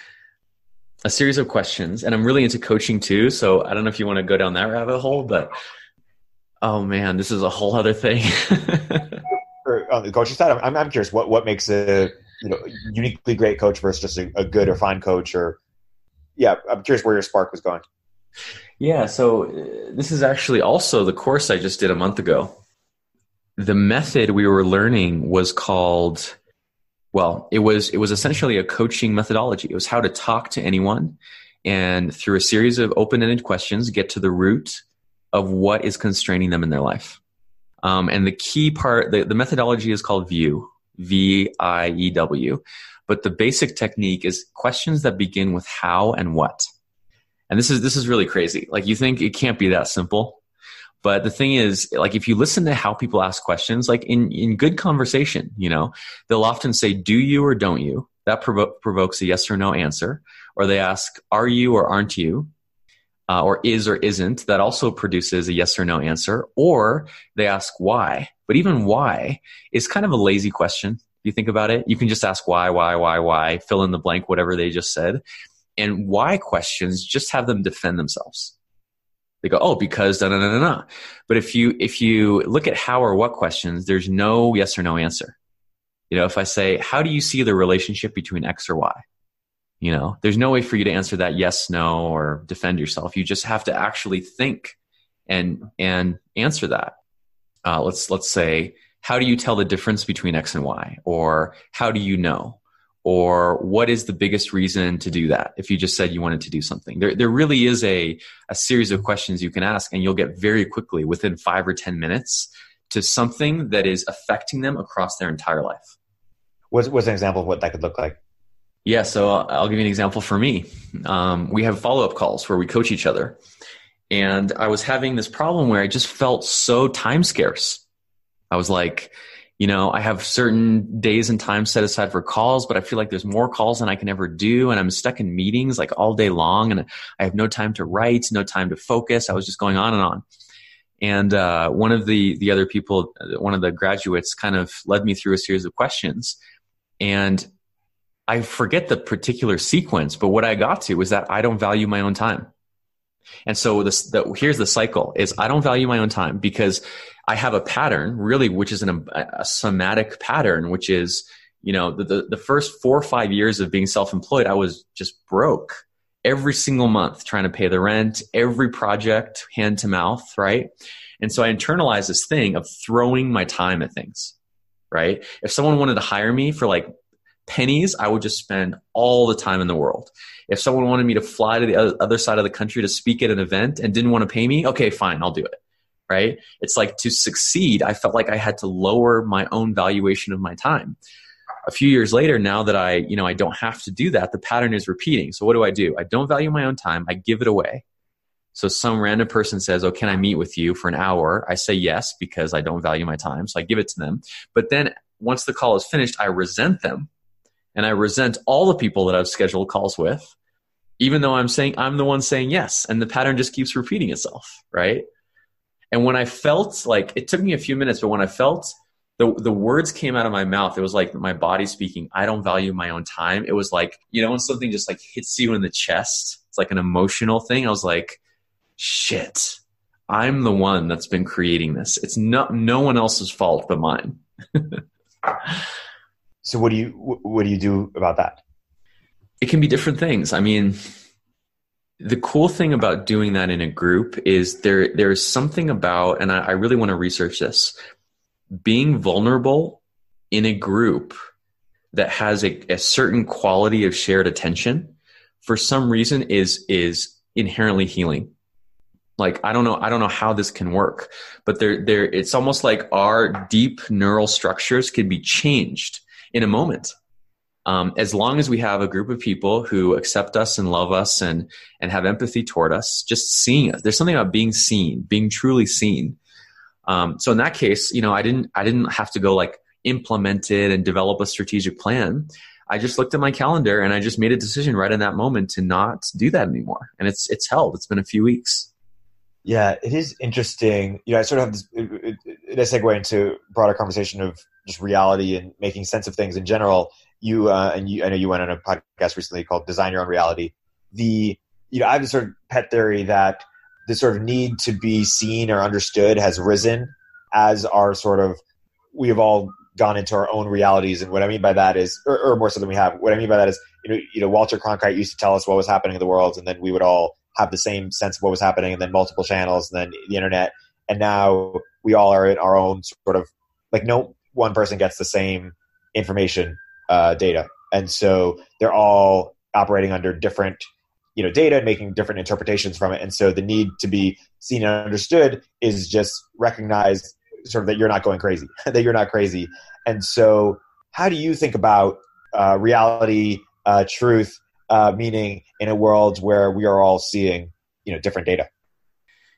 a series of questions and i'm really into coaching too so i don't know if you want to go down that rabbit hole but oh man this is a whole other thing. (laughs) On the coaching side I'm, I'm curious what, what makes a you know uniquely great coach versus just a, a good or fine coach or yeah i'm curious where your spark was going. Yeah so uh, this is actually also the course i just did a month ago. The method we were learning was called well, it was it was essentially a coaching methodology. It was how to talk to anyone and through a series of open-ended questions get to the root of what is constraining them in their life. Um, and the key part, the, the methodology is called VIEW, V I E W. But the basic technique is questions that begin with how and what. And this is this is really crazy. Like you think it can't be that simple, but the thing is, like, if you listen to how people ask questions, like in, in good conversation, you know, they'll often say, do you or don't you? That provo- provokes a yes or no answer. Or they ask, are you or aren't you? Uh, or is or isn't. That also produces a yes or no answer. Or they ask why. But even why is kind of a lazy question. If you think about it. You can just ask why, why, why, why, fill in the blank, whatever they just said. And why questions just have them defend themselves they go, oh, because da da da da. But if you if you look at how or what questions, there's no yes or no answer. You know, if I say, how do you see the relationship between X or Y? You know, there's no way for you to answer that yes, no, or defend yourself. You just have to actually think and and answer that. Uh, let's let's say, how do you tell the difference between X and Y, or how do you know? Or what is the biggest reason to do that? If you just said you wanted to do something. There, there really is a, a series of questions you can ask and you'll get very quickly within five or ten minutes to something that is affecting them across their entire life. What's, what's an example of what that could look like? Yeah so i'll give you an example for me. Um, we have follow-up calls where we coach each other. And i was having this problem where i just felt so time scarce. I was like you know, I have certain days and times set aside for calls, but I feel like there's more calls than I can ever do. And I'm stuck in meetings like all day long and I have no time to write, no time to focus. I was just going on and on. And uh, one of the, the other people, one of the graduates kind of led me through a series of questions. And I forget the particular sequence, but what I got to was that I don't value my own time. And so this, the, here's the cycle is I don't value my own time because I have a pattern really, which is an, um, a somatic pattern, which is, you know, the, the, the first four or five years of being self-employed, I was just broke every single month trying to pay the rent, every project hand to mouth, right? And so I internalized this thing of throwing my time at things, right? If someone wanted to hire me for like pennies, I would just spend all the time in the world. If someone wanted me to fly to the other side of the country to speak at an event and didn't want to pay me, okay, fine, I'll do it right? It's like to succeed, I felt like I had to lower my own valuation of my time. A few years later, now that I, you know, I don't have to do that, the pattern is repeating. So what do I do? I don't value my own time. I give it away. So some random person says, "Oh, can I meet with you for an hour?" I say yes because I don't value my time, so I give it to them. But then once the call is finished, I resent them. And I resent all the people that I've scheduled calls with, even though I'm saying I'm the one saying yes, and the pattern just keeps repeating itself, right? And when I felt like it took me a few minutes, but when I felt the the words came out of my mouth, it was like my body speaking, I don't value my own time. It was like, you know, when something just like hits you in the chest, it's like an emotional thing. I was like, shit. I'm the one that's been creating this. It's not no one else's fault but mine. (laughs) so what do you what do you do about that? It can be different things. I mean, the cool thing about doing that in a group is there there's something about and I, I really want to research this being vulnerable in a group that has a, a certain quality of shared attention for some reason is is inherently healing. Like i don't know i don't know how this can work but there there it's almost like our deep neural structures can be changed in a moment Um, as long as we have a group of people who accept us and love us and and have empathy toward us, just seeing us. There's something about being seen, being truly seen. Um, so in that case, you know, I didn't I didn't have to go like implement it and develop a strategic plan. I just looked at my calendar and I just made a decision right in that moment to not do that anymore. And it's it's held. It's been a few weeks. Yeah, it is interesting. You know, I sort of have this. It, it, it segue into broader conversation of just reality and making sense of things in general. You uh, and you, I know you went on a podcast recently called "Design Your Own Reality." The you know, I have this sort of pet theory that the sort of need to be seen or understood has risen as our sort of we have all gone into our own realities. And what I mean by that is, or, or, more so than we have, what I mean by that is, you know, you know, Walter Cronkite used to tell us what was happening in the world, and then we would all have the same sense of what was happening, and then multiple channels, and then the internet. And now we all are in our own sort of like no one person gets the same information uh, data, and so they're all operating under different you know data and making different interpretations from it and so the need to be seen and understood is just recognized sort of that you're not going crazy, (laughs) that you're not crazy. And so, how do you think about uh, reality, uh, truth, uh, meaning in a world where we are all seeing, you know, different data?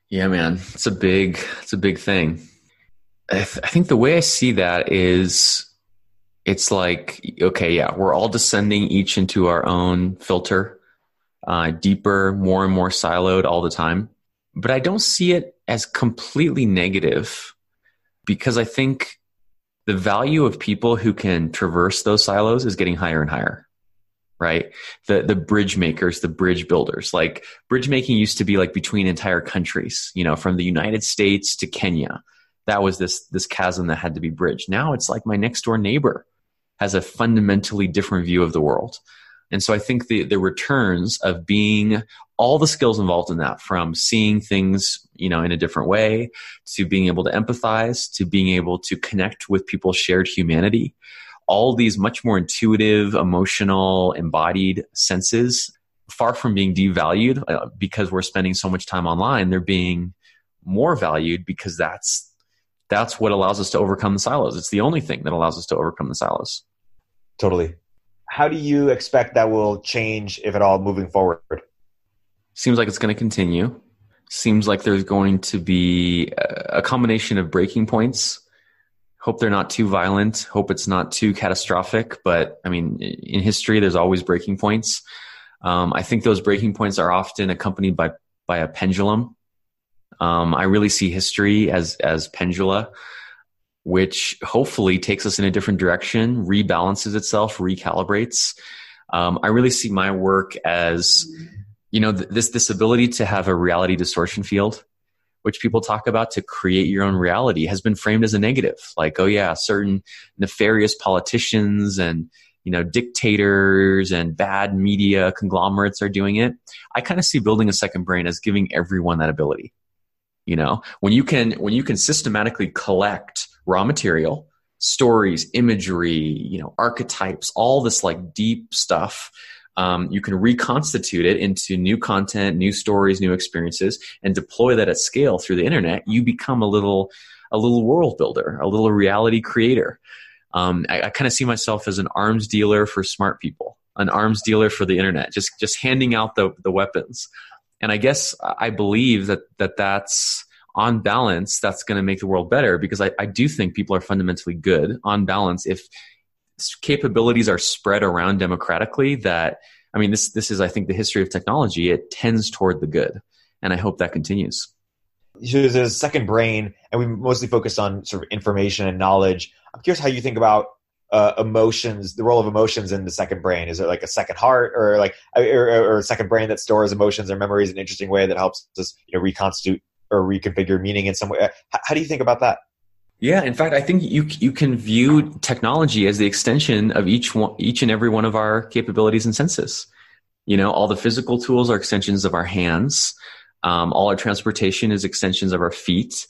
Yeah, man, it's a big, it's a big thing. I, th- I think the way I see that is, it's like, okay, yeah, we're all descending each into our own filter, uh, deeper, more and more siloed all the time. But I don't see it as completely negative because I think the value of people who can traverse those silos is getting higher and higher right? The the bridge makers the bridge builders like bridge making used to be like between entire countries you know from the united states to kenya. That was this this chasm that had to be bridged. Now it's like my next door neighbor has a fundamentally different view of the world. And so I think the, the returns of being all the skills involved in that from seeing things, you know, in a different way to being able to empathize to being able to connect with people's shared humanity, all these much more intuitive, emotional, embodied senses far from being devalued uh, because we're spending so much time online, they're being more valued because that's that's what allows us to overcome the silos. It's the only thing that allows us to overcome the silos. Totally how do you expect that will change, if at all, moving forward? Seems like it's going to continue. Seems like there's going to be a combination of breaking points. Hope they're not too violent. Hope it's not too catastrophic. But I mean, in history, there's always breaking points. Um, I think those breaking points are often accompanied by by a pendulum. Um, I really see history as as pendula which hopefully takes us in a different direction, rebalances itself, recalibrates. Um, I really see my work as, you know, th- this this ability to have a reality distortion field, which people talk about to create your own reality, has been framed as a negative. Like, oh yeah, certain nefarious politicians and you know dictators and bad media conglomerates are doing it. I kind of see building a second brain as giving everyone that ability. You know, when you can when you can systematically collect raw material, stories, imagery, you know, archetypes, all this like deep stuff. Um, you can reconstitute it into new content, new stories, new experiences, and deploy that at scale through the internet. You become a little, a little world builder, a little reality creator. Um, I, I kind of see myself as an arms dealer for smart people, an arms dealer for the internet, just just handing out the the weapons. And I guess I believe that that that's on balance, that's going to make the world better because I, I do think people are fundamentally good on balance. If capabilities are spread around democratically, that I mean, this this is I think the history of technology. It tends toward the good, and I hope that continues. So there's a second brain, and we mostly focus on sort of information and knowledge. I'm curious how you think about uh, emotions, the role of emotions in the second brain. Is it like a second heart, or like or, or, a second brain that stores emotions or memories in an interesting way that helps us, you know, reconstitute or reconfigure meaning in some way. How, how do you think about that? Yeah, in fact, I think you you can view technology as the extension of each one, each and every one of our capabilities and senses. You know, all the physical tools are extensions of our hands. Um, all our transportation is extensions of our feet.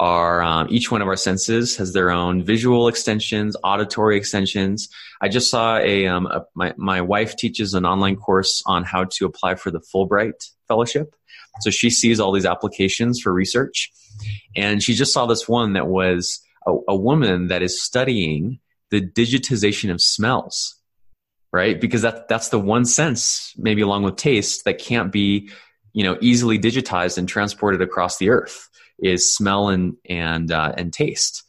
Our um, each one of our senses has their own visual extensions, auditory extensions. I just saw a, um, a my my wife teaches an online course on how to apply for the Fulbright fellowship so she sees all these applications for research. And she just saw this one that was a, a woman that is studying the digitization of smells. right? Because that that's the one sense, maybe along with taste, that can't be, you know, easily digitized and transported across the earth is smell and and uh, and taste.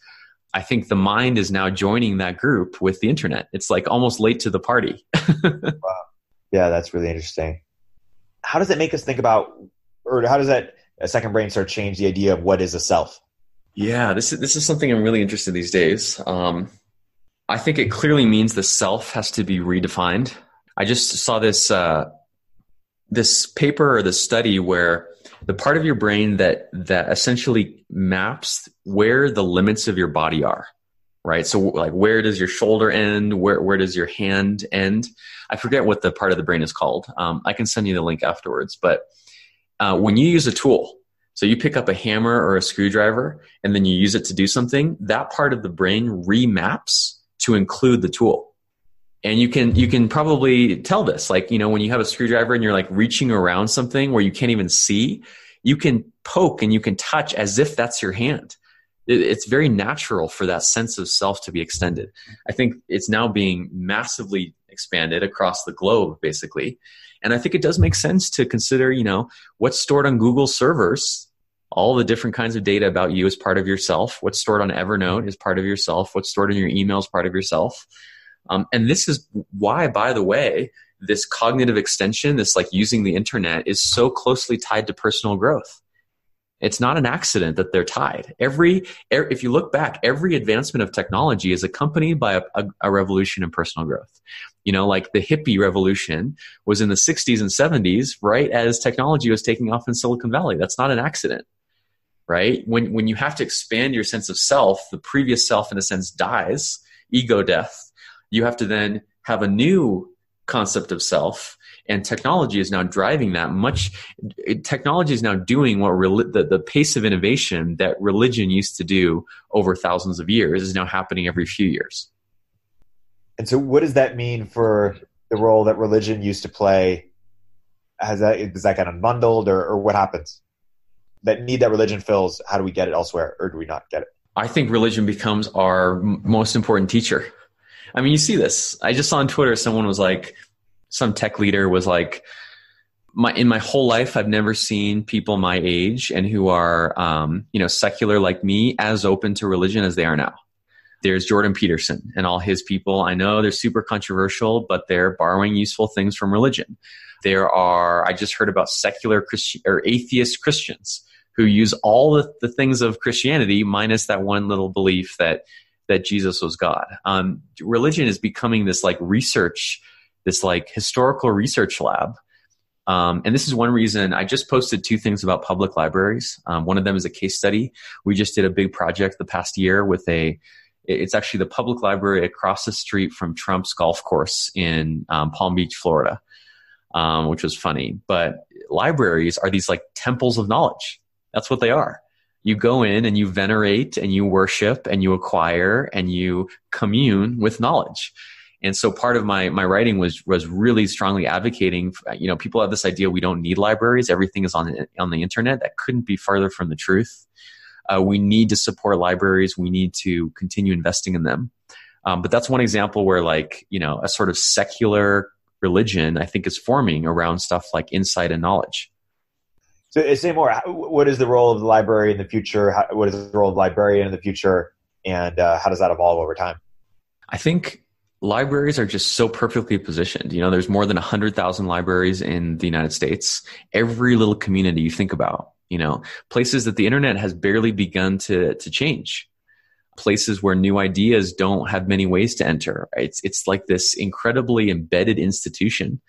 I think the mind is now joining that group with the internet. It's like almost late to the party. (laughs) wow. Yeah, that's really interesting. How does it make us think about, or how does that a second brain start change the idea of what is a self? Yeah, this is this is something I'm really interested in these days. Um, I think it clearly means the self has to be redefined. I just saw this uh, this paper or this study where the part of your brain that that essentially maps where the limits of your body are right? So like where does your shoulder end? Where where does your hand end? I forget what the part of the brain is called. Um, i can send you the link afterwards but uh, when you use a tool so you pick up a hammer or a screwdriver and then you use it to do something that part of the brain remaps to include the tool and you can you can probably tell this like you know when you have a screwdriver and you're like reaching around something where you can't even see you can poke and you can touch as if that's your hand. It's very natural for that sense of self to be extended. I think it's now being massively expanded across the globe basically. And i think it does make sense to consider you know what's stored on google servers all the different kinds of data about you as part of yourself. What's stored on evernote is part of yourself. What's stored in your emails part of yourself um, and this is why, by the way, this cognitive extension, this like using the internet, is so closely tied to personal growth. It's not an accident that they're tied. Every, er, if you look back, every advancement of technology is accompanied by a, a, a revolution in personal growth. You know, like the hippie revolution was in the 60s and 70s, right as technology was taking off in Silicon Valley. That's not an accident right? When when you have to expand your sense of self, the previous self in a sense dies, ego death, you have to then have a new concept of self and technology is now driving that much technology is now doing what the, the pace of innovation that religion used to do over thousands of years is now happening every few years. And so what does that mean for the role that religion used to play? Has that is that kind of bundled or, or what happens? That need that religion fills how do we get it elsewhere or do we not get it? I think religion becomes our most important teacher I mean, you see this. I just saw on Twitter someone was like, some tech leader was like, my in my whole life, I've never seen people my age and who are, um, you know, secular like me as open to religion as they are now. There's Jordan Peterson and all his people. I know they're super controversial, but they're borrowing useful things from religion. There are, I just heard about secular or atheist Christians who use all the, the things of Christianity minus that one little belief that that Jesus was God. Um, religion is becoming this like research, this like historical research lab. Um, and this is one reason I just posted two things about public libraries. Um, one of them is a case study. We just did a big project the past year with a, it's actually the public library across the street from Trump's golf course in um, Palm Beach, Florida, um, which was funny. But libraries are these like temples of knowledge. That's what they are you go in and you venerate and you worship and you acquire and you commune with knowledge. And so part of my my writing was was really strongly advocating you know people have this idea we don't need libraries. Everything is on the, on the internet. That couldn't be farther from the truth. Uh, we need to support libraries. We need to continue investing in them. Um, but that's one example where like you know a sort of secular religion i think is forming around stuff like insight and knowledge so uh, say more. What is the role of the library in the future? How, what is the role of the librarian in the future? And uh, how does that evolve over time? I think libraries are just so perfectly positioned. You know, there's more than 100,000 libraries in the United States. Every little community you think about, you know, places that the internet has barely begun to, to change. Places where new ideas don't have many ways to enter. It's, it's like this incredibly embedded institution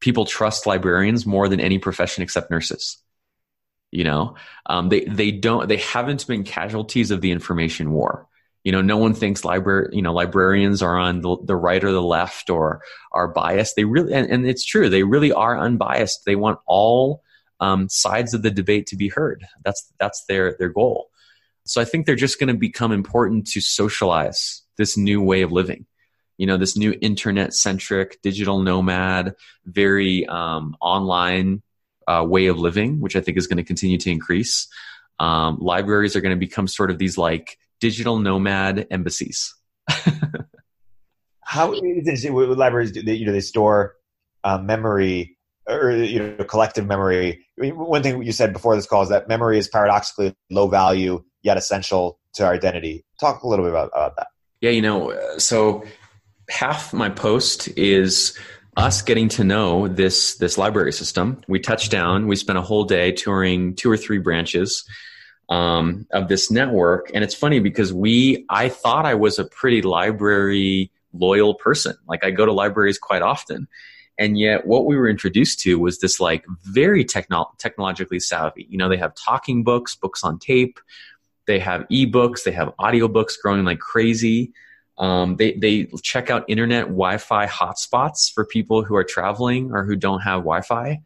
people trust librarians more than any profession except nurses. You know? Um, they they don't they haven't been casualties of the information war. You know no one thinks library you know librarians are on the, the right or the left or are biased. They really and, and it's true they really are unbiased. They want all um, sides of the debate to be heard. That's that's their their goal. So i think they're just going to become important to socialize this new way of living you know this new internet centric digital nomad very um, online uh, way of living which i think is going to continue to increase um, libraries are going to become sort of these like digital nomad embassies How is it, libraries? You know, they store uh, memory or you know collective memory. I mean, one thing you said before this call is that memory is paradoxically low value yet essential to our identity. Talk a little bit about, about that. Yeah, you know, so half my post is us getting to know this this library system. We touched down. We spent a whole day touring two or three branches um, of this network, and it's funny because we I thought I was a pretty library loyal person. Like I go to libraries quite often, and yet what we were introduced to was this like very techno- technologically savvy. You know, they have talking books, books on tape. They have ebooks. They have audiobooks growing like crazy. Um, they they check out internet Wi-Fi hotspots for people who are traveling or who don't have Wi-Fi.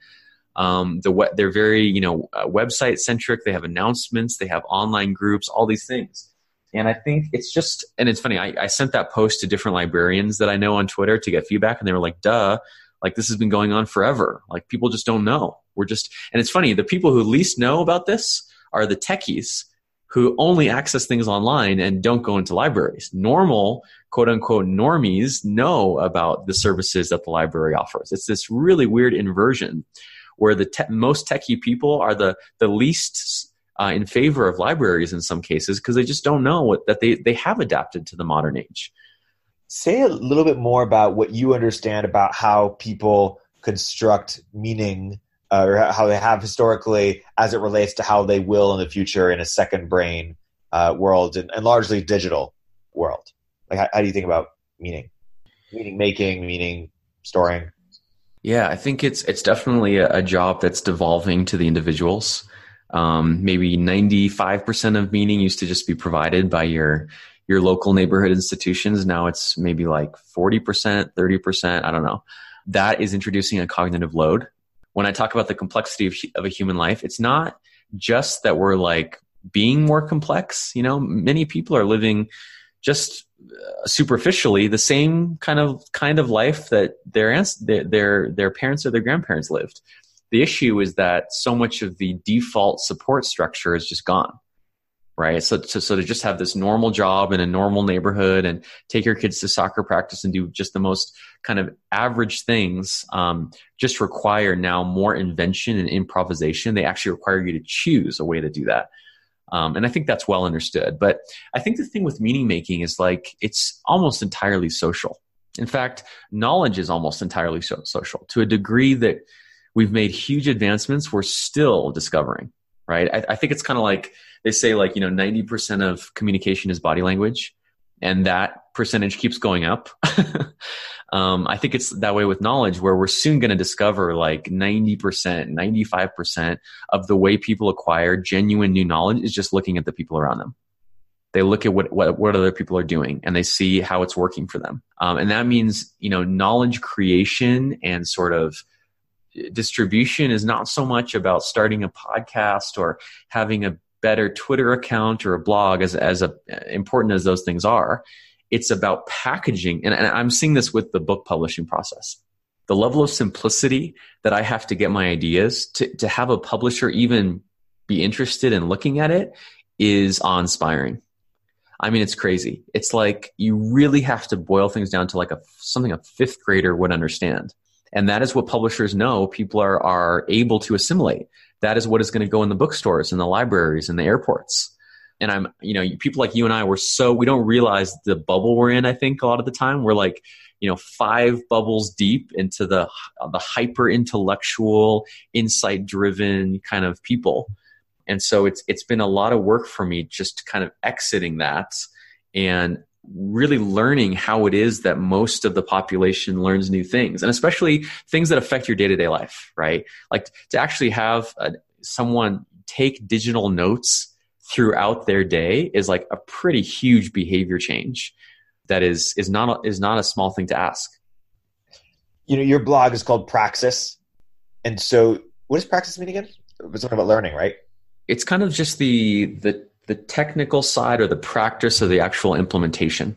Um, the they're very you know uh, website centric. They have announcements. They have online groups. All these things. And I think it's just, and it's funny. I, I sent that post to different librarians that I know on Twitter to get feedback, and they were like, "Duh, like this has been going on forever. Like people just don't know. We're just, and it's funny. The people who least know about this are the techies who only access things online and don't go into libraries. Normal, quote unquote, normies know about the services that the library offers. It's this really weird inversion where the te- most techie people are the, the least uh, in favor of libraries in some cases because they just don't know what, that they, they have adapted to the modern age. Say a little bit more about what you understand about how people construct meaning uh, or how they have historically as it relates to how they will in the future in a second brain uh, world and, and, largely digital world? Like, how, how, do you think about meaning, meaning making, meaning storing? Yeah, I think it's it's definitely a, a job that's devolving to the individuals. Um, maybe ninety five percent of meaning used to just be provided by your your local neighborhood institutions. Now it's maybe like forty percent, thirty percent. I don't know. That is introducing a cognitive load when I talk about the complexity of, of a human life, it's not just that we're like being more complex. You know, many people are living just uh, superficially the same kind of kind of life that their their their parents or their grandparents lived. The issue is that so much of the default support structure is just gone right? So, so, so to just have this normal job in a normal neighborhood and take your kids to soccer practice and do just the most kind of average things um, just require now more invention and improvisation. They actually require you to choose a way to do that. Um, and I think that's well understood. But I think the thing with meaning making is like it's almost entirely social. In fact, knowledge is almost entirely so- social to a degree that we've made huge advancements. We're still discovering, right? I, I think it's kind of like they say like you know 90% of communication is body language and that percentage keeps going up. (laughs) Um, i think it's that way with knowledge where we're soon going to discover like 90% 95% of the way people acquire genuine new knowledge is just looking at the people around them. They look at what, what, what other people are doing and they see how it's working for them. Um, and that means you know knowledge creation and sort of distribution is not so much about starting a podcast or having a better Twitter account or a blog, as as a, important as those things are, it's about packaging. And, and I'm seeing this with the book publishing process. The level of simplicity that I have to get my ideas to, to have a publisher even be interested in looking at it is awe inspiring. I mean, it's crazy. It's like you really have to boil things down to like a something a fifth grader would understand. And that is what publishers know people are, are able to assimilate that is what is going to go in the bookstores and the libraries and the airports. And i'm you know people like you and i we're so we don't realize the bubble we're in i think a lot of the time. We're like you know five bubbles deep into the the hyper intellectual insight driven kind of people. And so it's it's been a lot of work for me just kind of exiting that. And really learning how it is that most of the population learns new things and especially things that affect your day-to-day life right? Like to actually have a, someone take digital notes throughout their day is like a pretty huge behavior change that is is not a, is not a small thing to ask. You know your blog is called praxis and so what does praxis mean again? It's talking about learning right? It's kind of just the the the technical side or the practice of the actual implementation.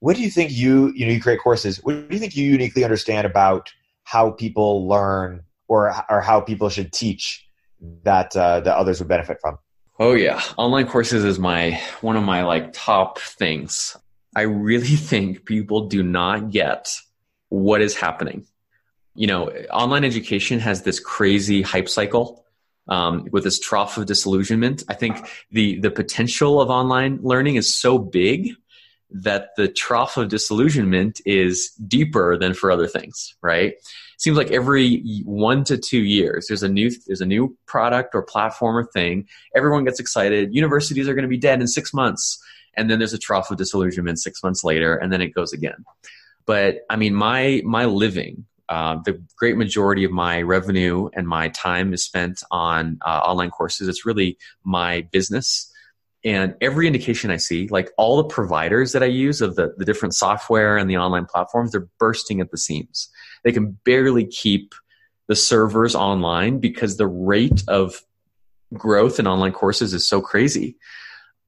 What do you think you you know you create courses? What do you think you uniquely understand about how people learn or or how people should teach that uh, that others would benefit from? Oh yeah, online courses is my one of my like top things. I really (laughs) think people do not get what is happening. You know, online education has this crazy hype cycle um, with this trough of disillusionment. I think the the potential of online learning is so big that the trough of disillusionment is deeper than for other things, right? Seems like every one to two years there's a new there's a new product or platform or thing. Everyone gets excited. Universities are going to be dead in six months, and then there's a trough of disillusionment six months later, and then it goes again. But I mean, my my living uh, the great majority of my revenue and my time is spent on uh, online courses. It's really my business. And every indication I see, like all the providers that I use of the, the different software and the online platforms, they're bursting at the seams. They can barely keep the servers online because the rate of growth in online courses is so crazy.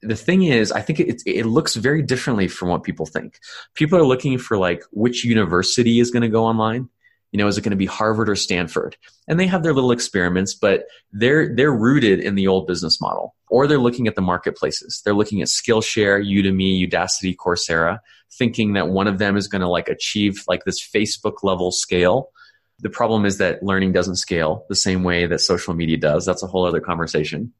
The thing is, I think it, it looks very differently from what people think. People are looking for like which university is going to go online you know, is it going to be Harvard or Stanford? And they have their little experiments, but they're they're rooted in the old business model. Or they're looking at the marketplaces. They're looking at Skillshare, Udemy, Udacity, Coursera, thinking that one of them is going to like achieve like this Facebook level scale. The problem is that learning doesn't scale the same way that social media does. That's a whole other conversation.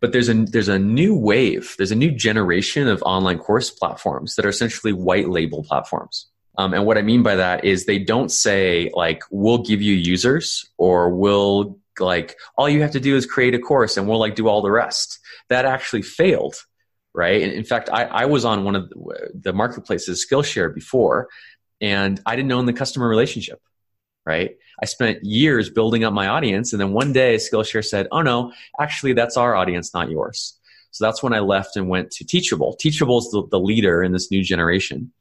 But there's a there's a new wave, there's a new generation of online course platforms that are essentially white label platforms um, and what I mean by that is they don't say like, we'll give you users or we'll like, all you have to do is create a course and we'll like do all the rest. That actually failed, right? And in fact, I, I was on one of the, marketplaces, Skillshare before, and I didn't own the customer relationship, right? I spent years building up my audience. And then one day Skillshare said, oh no, actually that's our audience, not yours. So that's when I left and went to Teachable. Teachable is the, the leader in this new generation.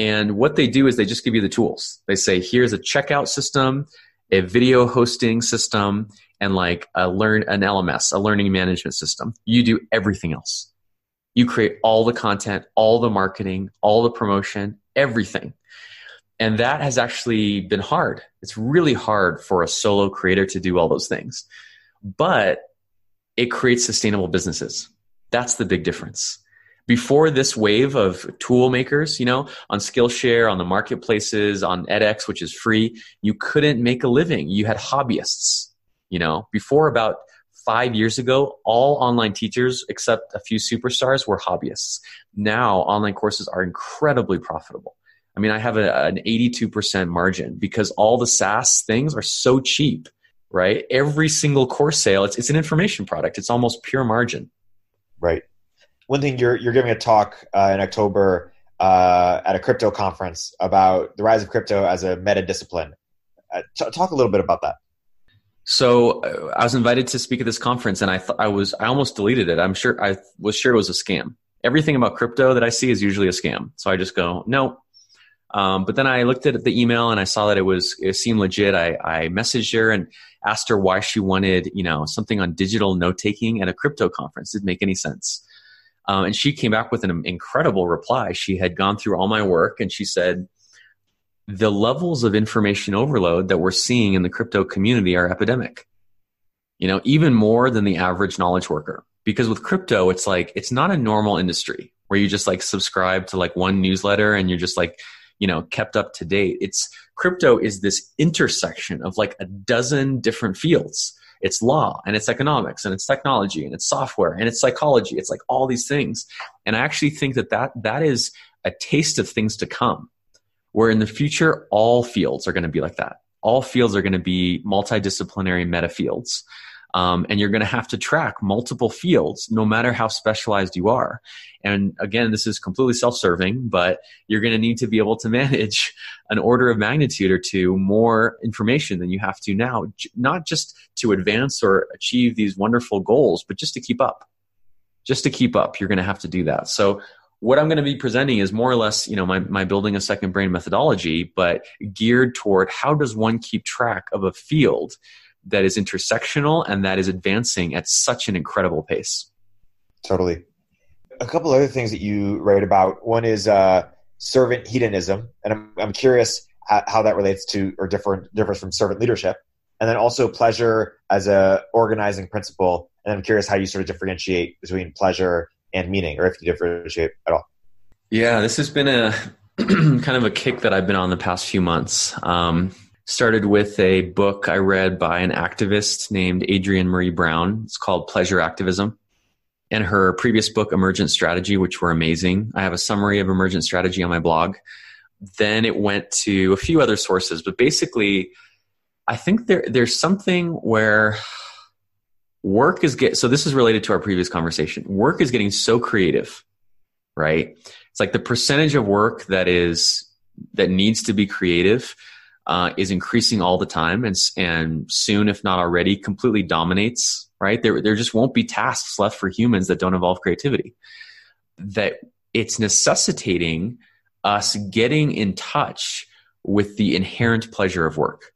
And what they do is they just give you the tools. They say, here's a checkout system, a video hosting system, and like a learn an LMS, a learning management system. You do everything else. You create all the content, all the marketing, all the promotion, everything. And that has actually been hard. It's really hard for a solo creator to do all those things. But it creates sustainable businesses. That's the big difference before this wave of tool makers, you know, on Skillshare, on the marketplaces, on edX, which is free, you couldn't make a living. You had hobbyists, you know, before about five years ago, all online teachers, except a few superstars, were hobbyists. Now, online courses are incredibly profitable. I mean, I have a, an 82% margin because all the SaaS things are so cheap, right? Every single course sale, it's, it's an information product. It's almost pure margin. Right one thing you're you're giving a talk uh, in October uh, at a crypto conference about the rise of crypto as a meta discipline. Uh, t- talk a little bit about that. So uh, I was invited to speak at this conference, and I th- I was I almost deleted it. I'm sure I was sure it was a scam. Everything about crypto that I see is usually a scam. So I just go no. Um, but then I looked at the email and I saw that it was it seemed legit. I, I messaged her and asked her why she wanted you know something on digital note taking at a crypto conference. It Didn't make any sense. Um, and she came back with an incredible reply. She had gone through all my work and she said, the levels of information overload that we're seeing in the crypto community are epidemic. You know, even more than the average knowledge worker. Because with crypto, it's like, it's not a normal industry where you just like subscribe to like one newsletter and you're just like, you know, kept up to date. It's crypto is this intersection of like a dozen different fields it's law and it's economics and it's technology and it's software and it's psychology. It's like all these things. And I actually think that that, that is a taste of things to come where in the future, all fields are going to be like that. All fields are going to be multidisciplinary meta fields. Um, and you're going to have to track multiple fields no matter how specialized you are. And again, this is completely self serving, but you're going to need to be able to manage an order of magnitude or two more information than you have to now, not just to advance or achieve these wonderful goals, but just to keep up. Just to keep up, you're going to have to do that. So, what I'm going to be presenting is more or less, you know, my, my building a second brain methodology, but geared toward how does one keep track of a field that is intersectional and that is advancing at such an incredible pace. Totally. A couple other things that you write about. One is uh, servant hedonism, and I'm, I'm curious how that relates to or different differs from servant leadership, and then also pleasure as a organizing principle. And I'm curious how you sort of differentiate between pleasure and meaning, or if you differentiate at all. Yeah, this has been a (clears throat) kind of a kick that I've been on the past few months. Um, started with a book I read by an activist named Adrienne Maree Brown. It's called Pleasure Activism. And her previous book, Emergent Strategy, which were amazing. I have a summary of Emergent Strategy on my blog. Then it went to a few other sources, but basically, I think there there's something where work is get so this is related to our previous conversation. Work is getting so creative, right? It's like the percentage of work that is that needs to be creative uh, is increasing all the time, and and soon, if not already, completely dominates. Right? There, there just won't be tasks left for humans that don't involve creativity. That it's necessitating us getting in touch with the inherent pleasure of work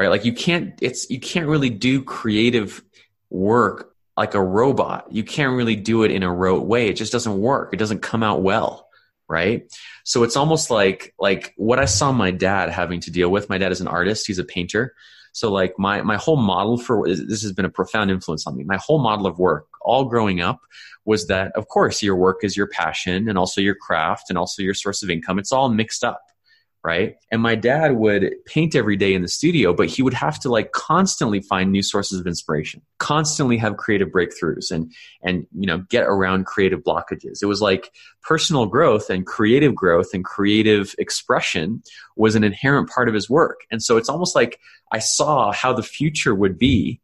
right? Like you can't it's you can't really do creative work like a robot. You can't really do it in a rote way. It just doesn't work. It doesn't come out well right? So it's almost like like what i saw my dad having to deal with my dad is an artist he's a painter. So like my my whole model for this has been a profound influence on me. My whole model of work all growing up was that of course your work is your passion and also your craft and also your source of income. It's all mixed up right? And my dad would paint every day in the studio but he would have to like constantly find new sources of inspiration constantly have creative breakthroughs and and you know get around creative blockages. It was like personal growth and creative growth and creative expression was an inherent part of his work. And so it's almost like i saw how the future would be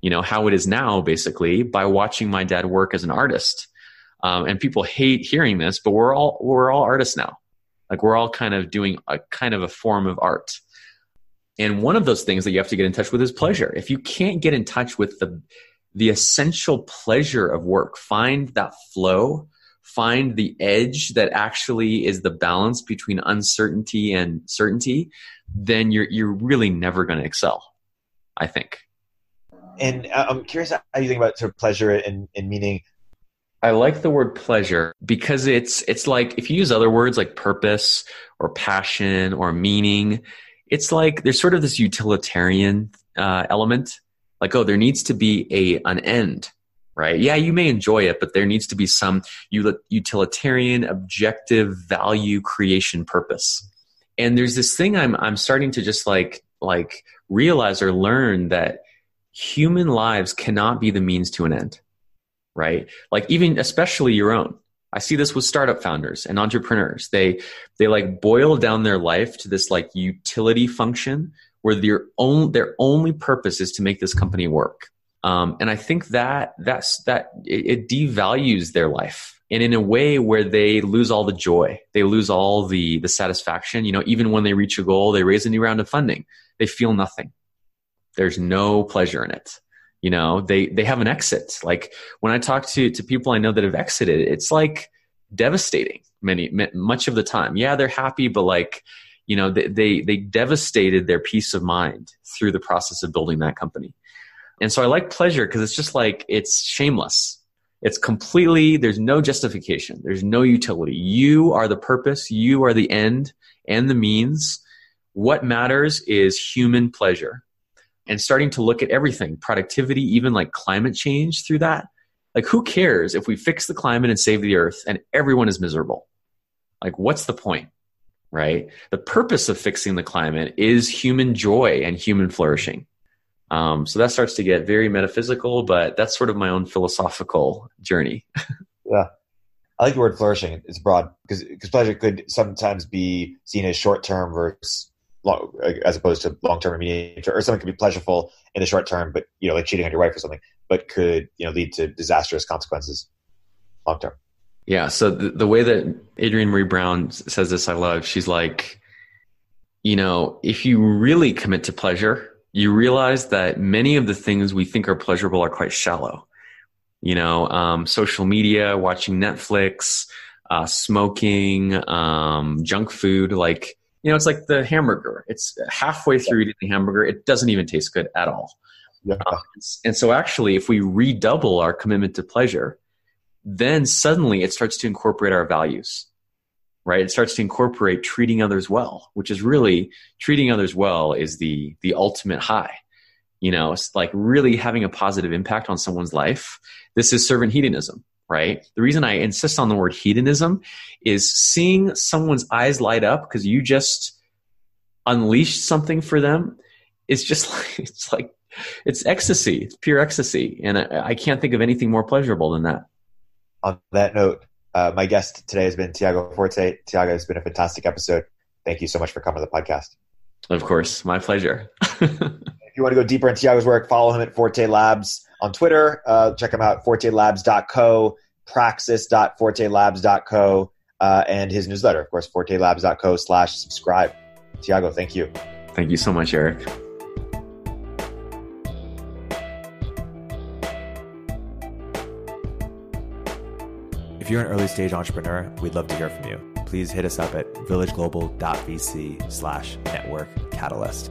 you know how it is now basically by watching my dad work as an artist. Um, and people hate hearing this but we're all we're all artists now like we're all kind of doing a kind of a form of art. And one of those things that you have to get in touch with is pleasure. If you can't get in touch with the the essential pleasure of work, find that flow, find the edge that actually is the balance between uncertainty and certainty, then you're you're really never going to excel. I think. And uh, I'm curious how you think about sort of pleasure and, and meaning. I like the word pleasure because it's it's like if you use other words like purpose or passion or meaning, it's like there's sort of this utilitarian uh, element. Like oh, there needs to be a an end, right? Yeah, you may enjoy it, but there needs to be some utilitarian, objective value creation purpose. And there's this thing I'm I'm starting to just like like realize or learn that human lives cannot be the means to an end right? Like even especially your own. I see this with startup founders and entrepreneurs. They they like boil down their life to this like utility function where their own their only purpose is to make this company work. Um, and I think that that's that it, it devalues their life and in a way where they lose all the joy they lose all the the satisfaction you know even when they reach a goal they raise a new round of funding they feel nothing there's no pleasure in it you know they they have an exit. Like when i talk to to people i know that have exited it's like devastating many much of the time. Yeah they're happy but like you know they they, they devastated their peace of mind through the process of building that company. And so i like pleasure because it's just like it's shameless. It's completely there's no justification. There's no utility. You are the purpose. You are the end and the means. What matters is human pleasure and starting to look at everything productivity even like climate change through that like who cares if we fix the climate and save the earth and everyone is miserable? Like what's the point right? The purpose of fixing the climate is human joy and human flourishing. Um, so that starts to get very metaphysical but that's sort of my own philosophical journey. (laughs) Yeah. I like the word flourishing. It's broad because pleasure could sometimes be seen as short term versus long, as opposed to long term immediate or something could be pleasurable in the short term, but you know, like cheating on your wife or something, but could you know lead to disastrous consequences long term. Yeah. So the, the way that Adrienne Maree Brown says this, I love. She's like, you know, if you really commit to pleasure, you realize that many of the things we think are pleasurable are quite shallow. You know, um, social media, watching Netflix, uh, smoking, um, junk food, like you know, it's like the hamburger. It's halfway through eating the hamburger, it doesn't even taste good at all. Yeah. Um, and so, actually, if we redouble our commitment to pleasure, then suddenly it starts to incorporate our values, right? It starts to incorporate treating others well, which is really treating others well is the the ultimate high. You know, it's like really having a positive impact on someone's life. This is servant hedonism. Right? The reason I insist on the word hedonism is seeing someone's eyes light up because you just unleashed something for them. It's just (laughs) like, it's like, it's ecstasy. It's pure ecstasy. And I, I can't think of anything more pleasurable than that. On that note, uh, my guest today has been Tiago Forte. Tiago, has been a fantastic episode. Thank you so much for coming to the podcast. Of course, my pleasure. (laughs) if you want to go deeper into Tiago's work, follow him at Forte Labs on Twitter. Uh, check him out, fortelabs.co, praxis.fortelabs.co, uh, and his newsletter, of course, fortelabs.co slash subscribe. Tiago, thank you. Thank you so much, Erik. If you're an early stage entrepreneur, we'd love to hear from you. Please hit us up at villageglobal.vc slash network catalyst.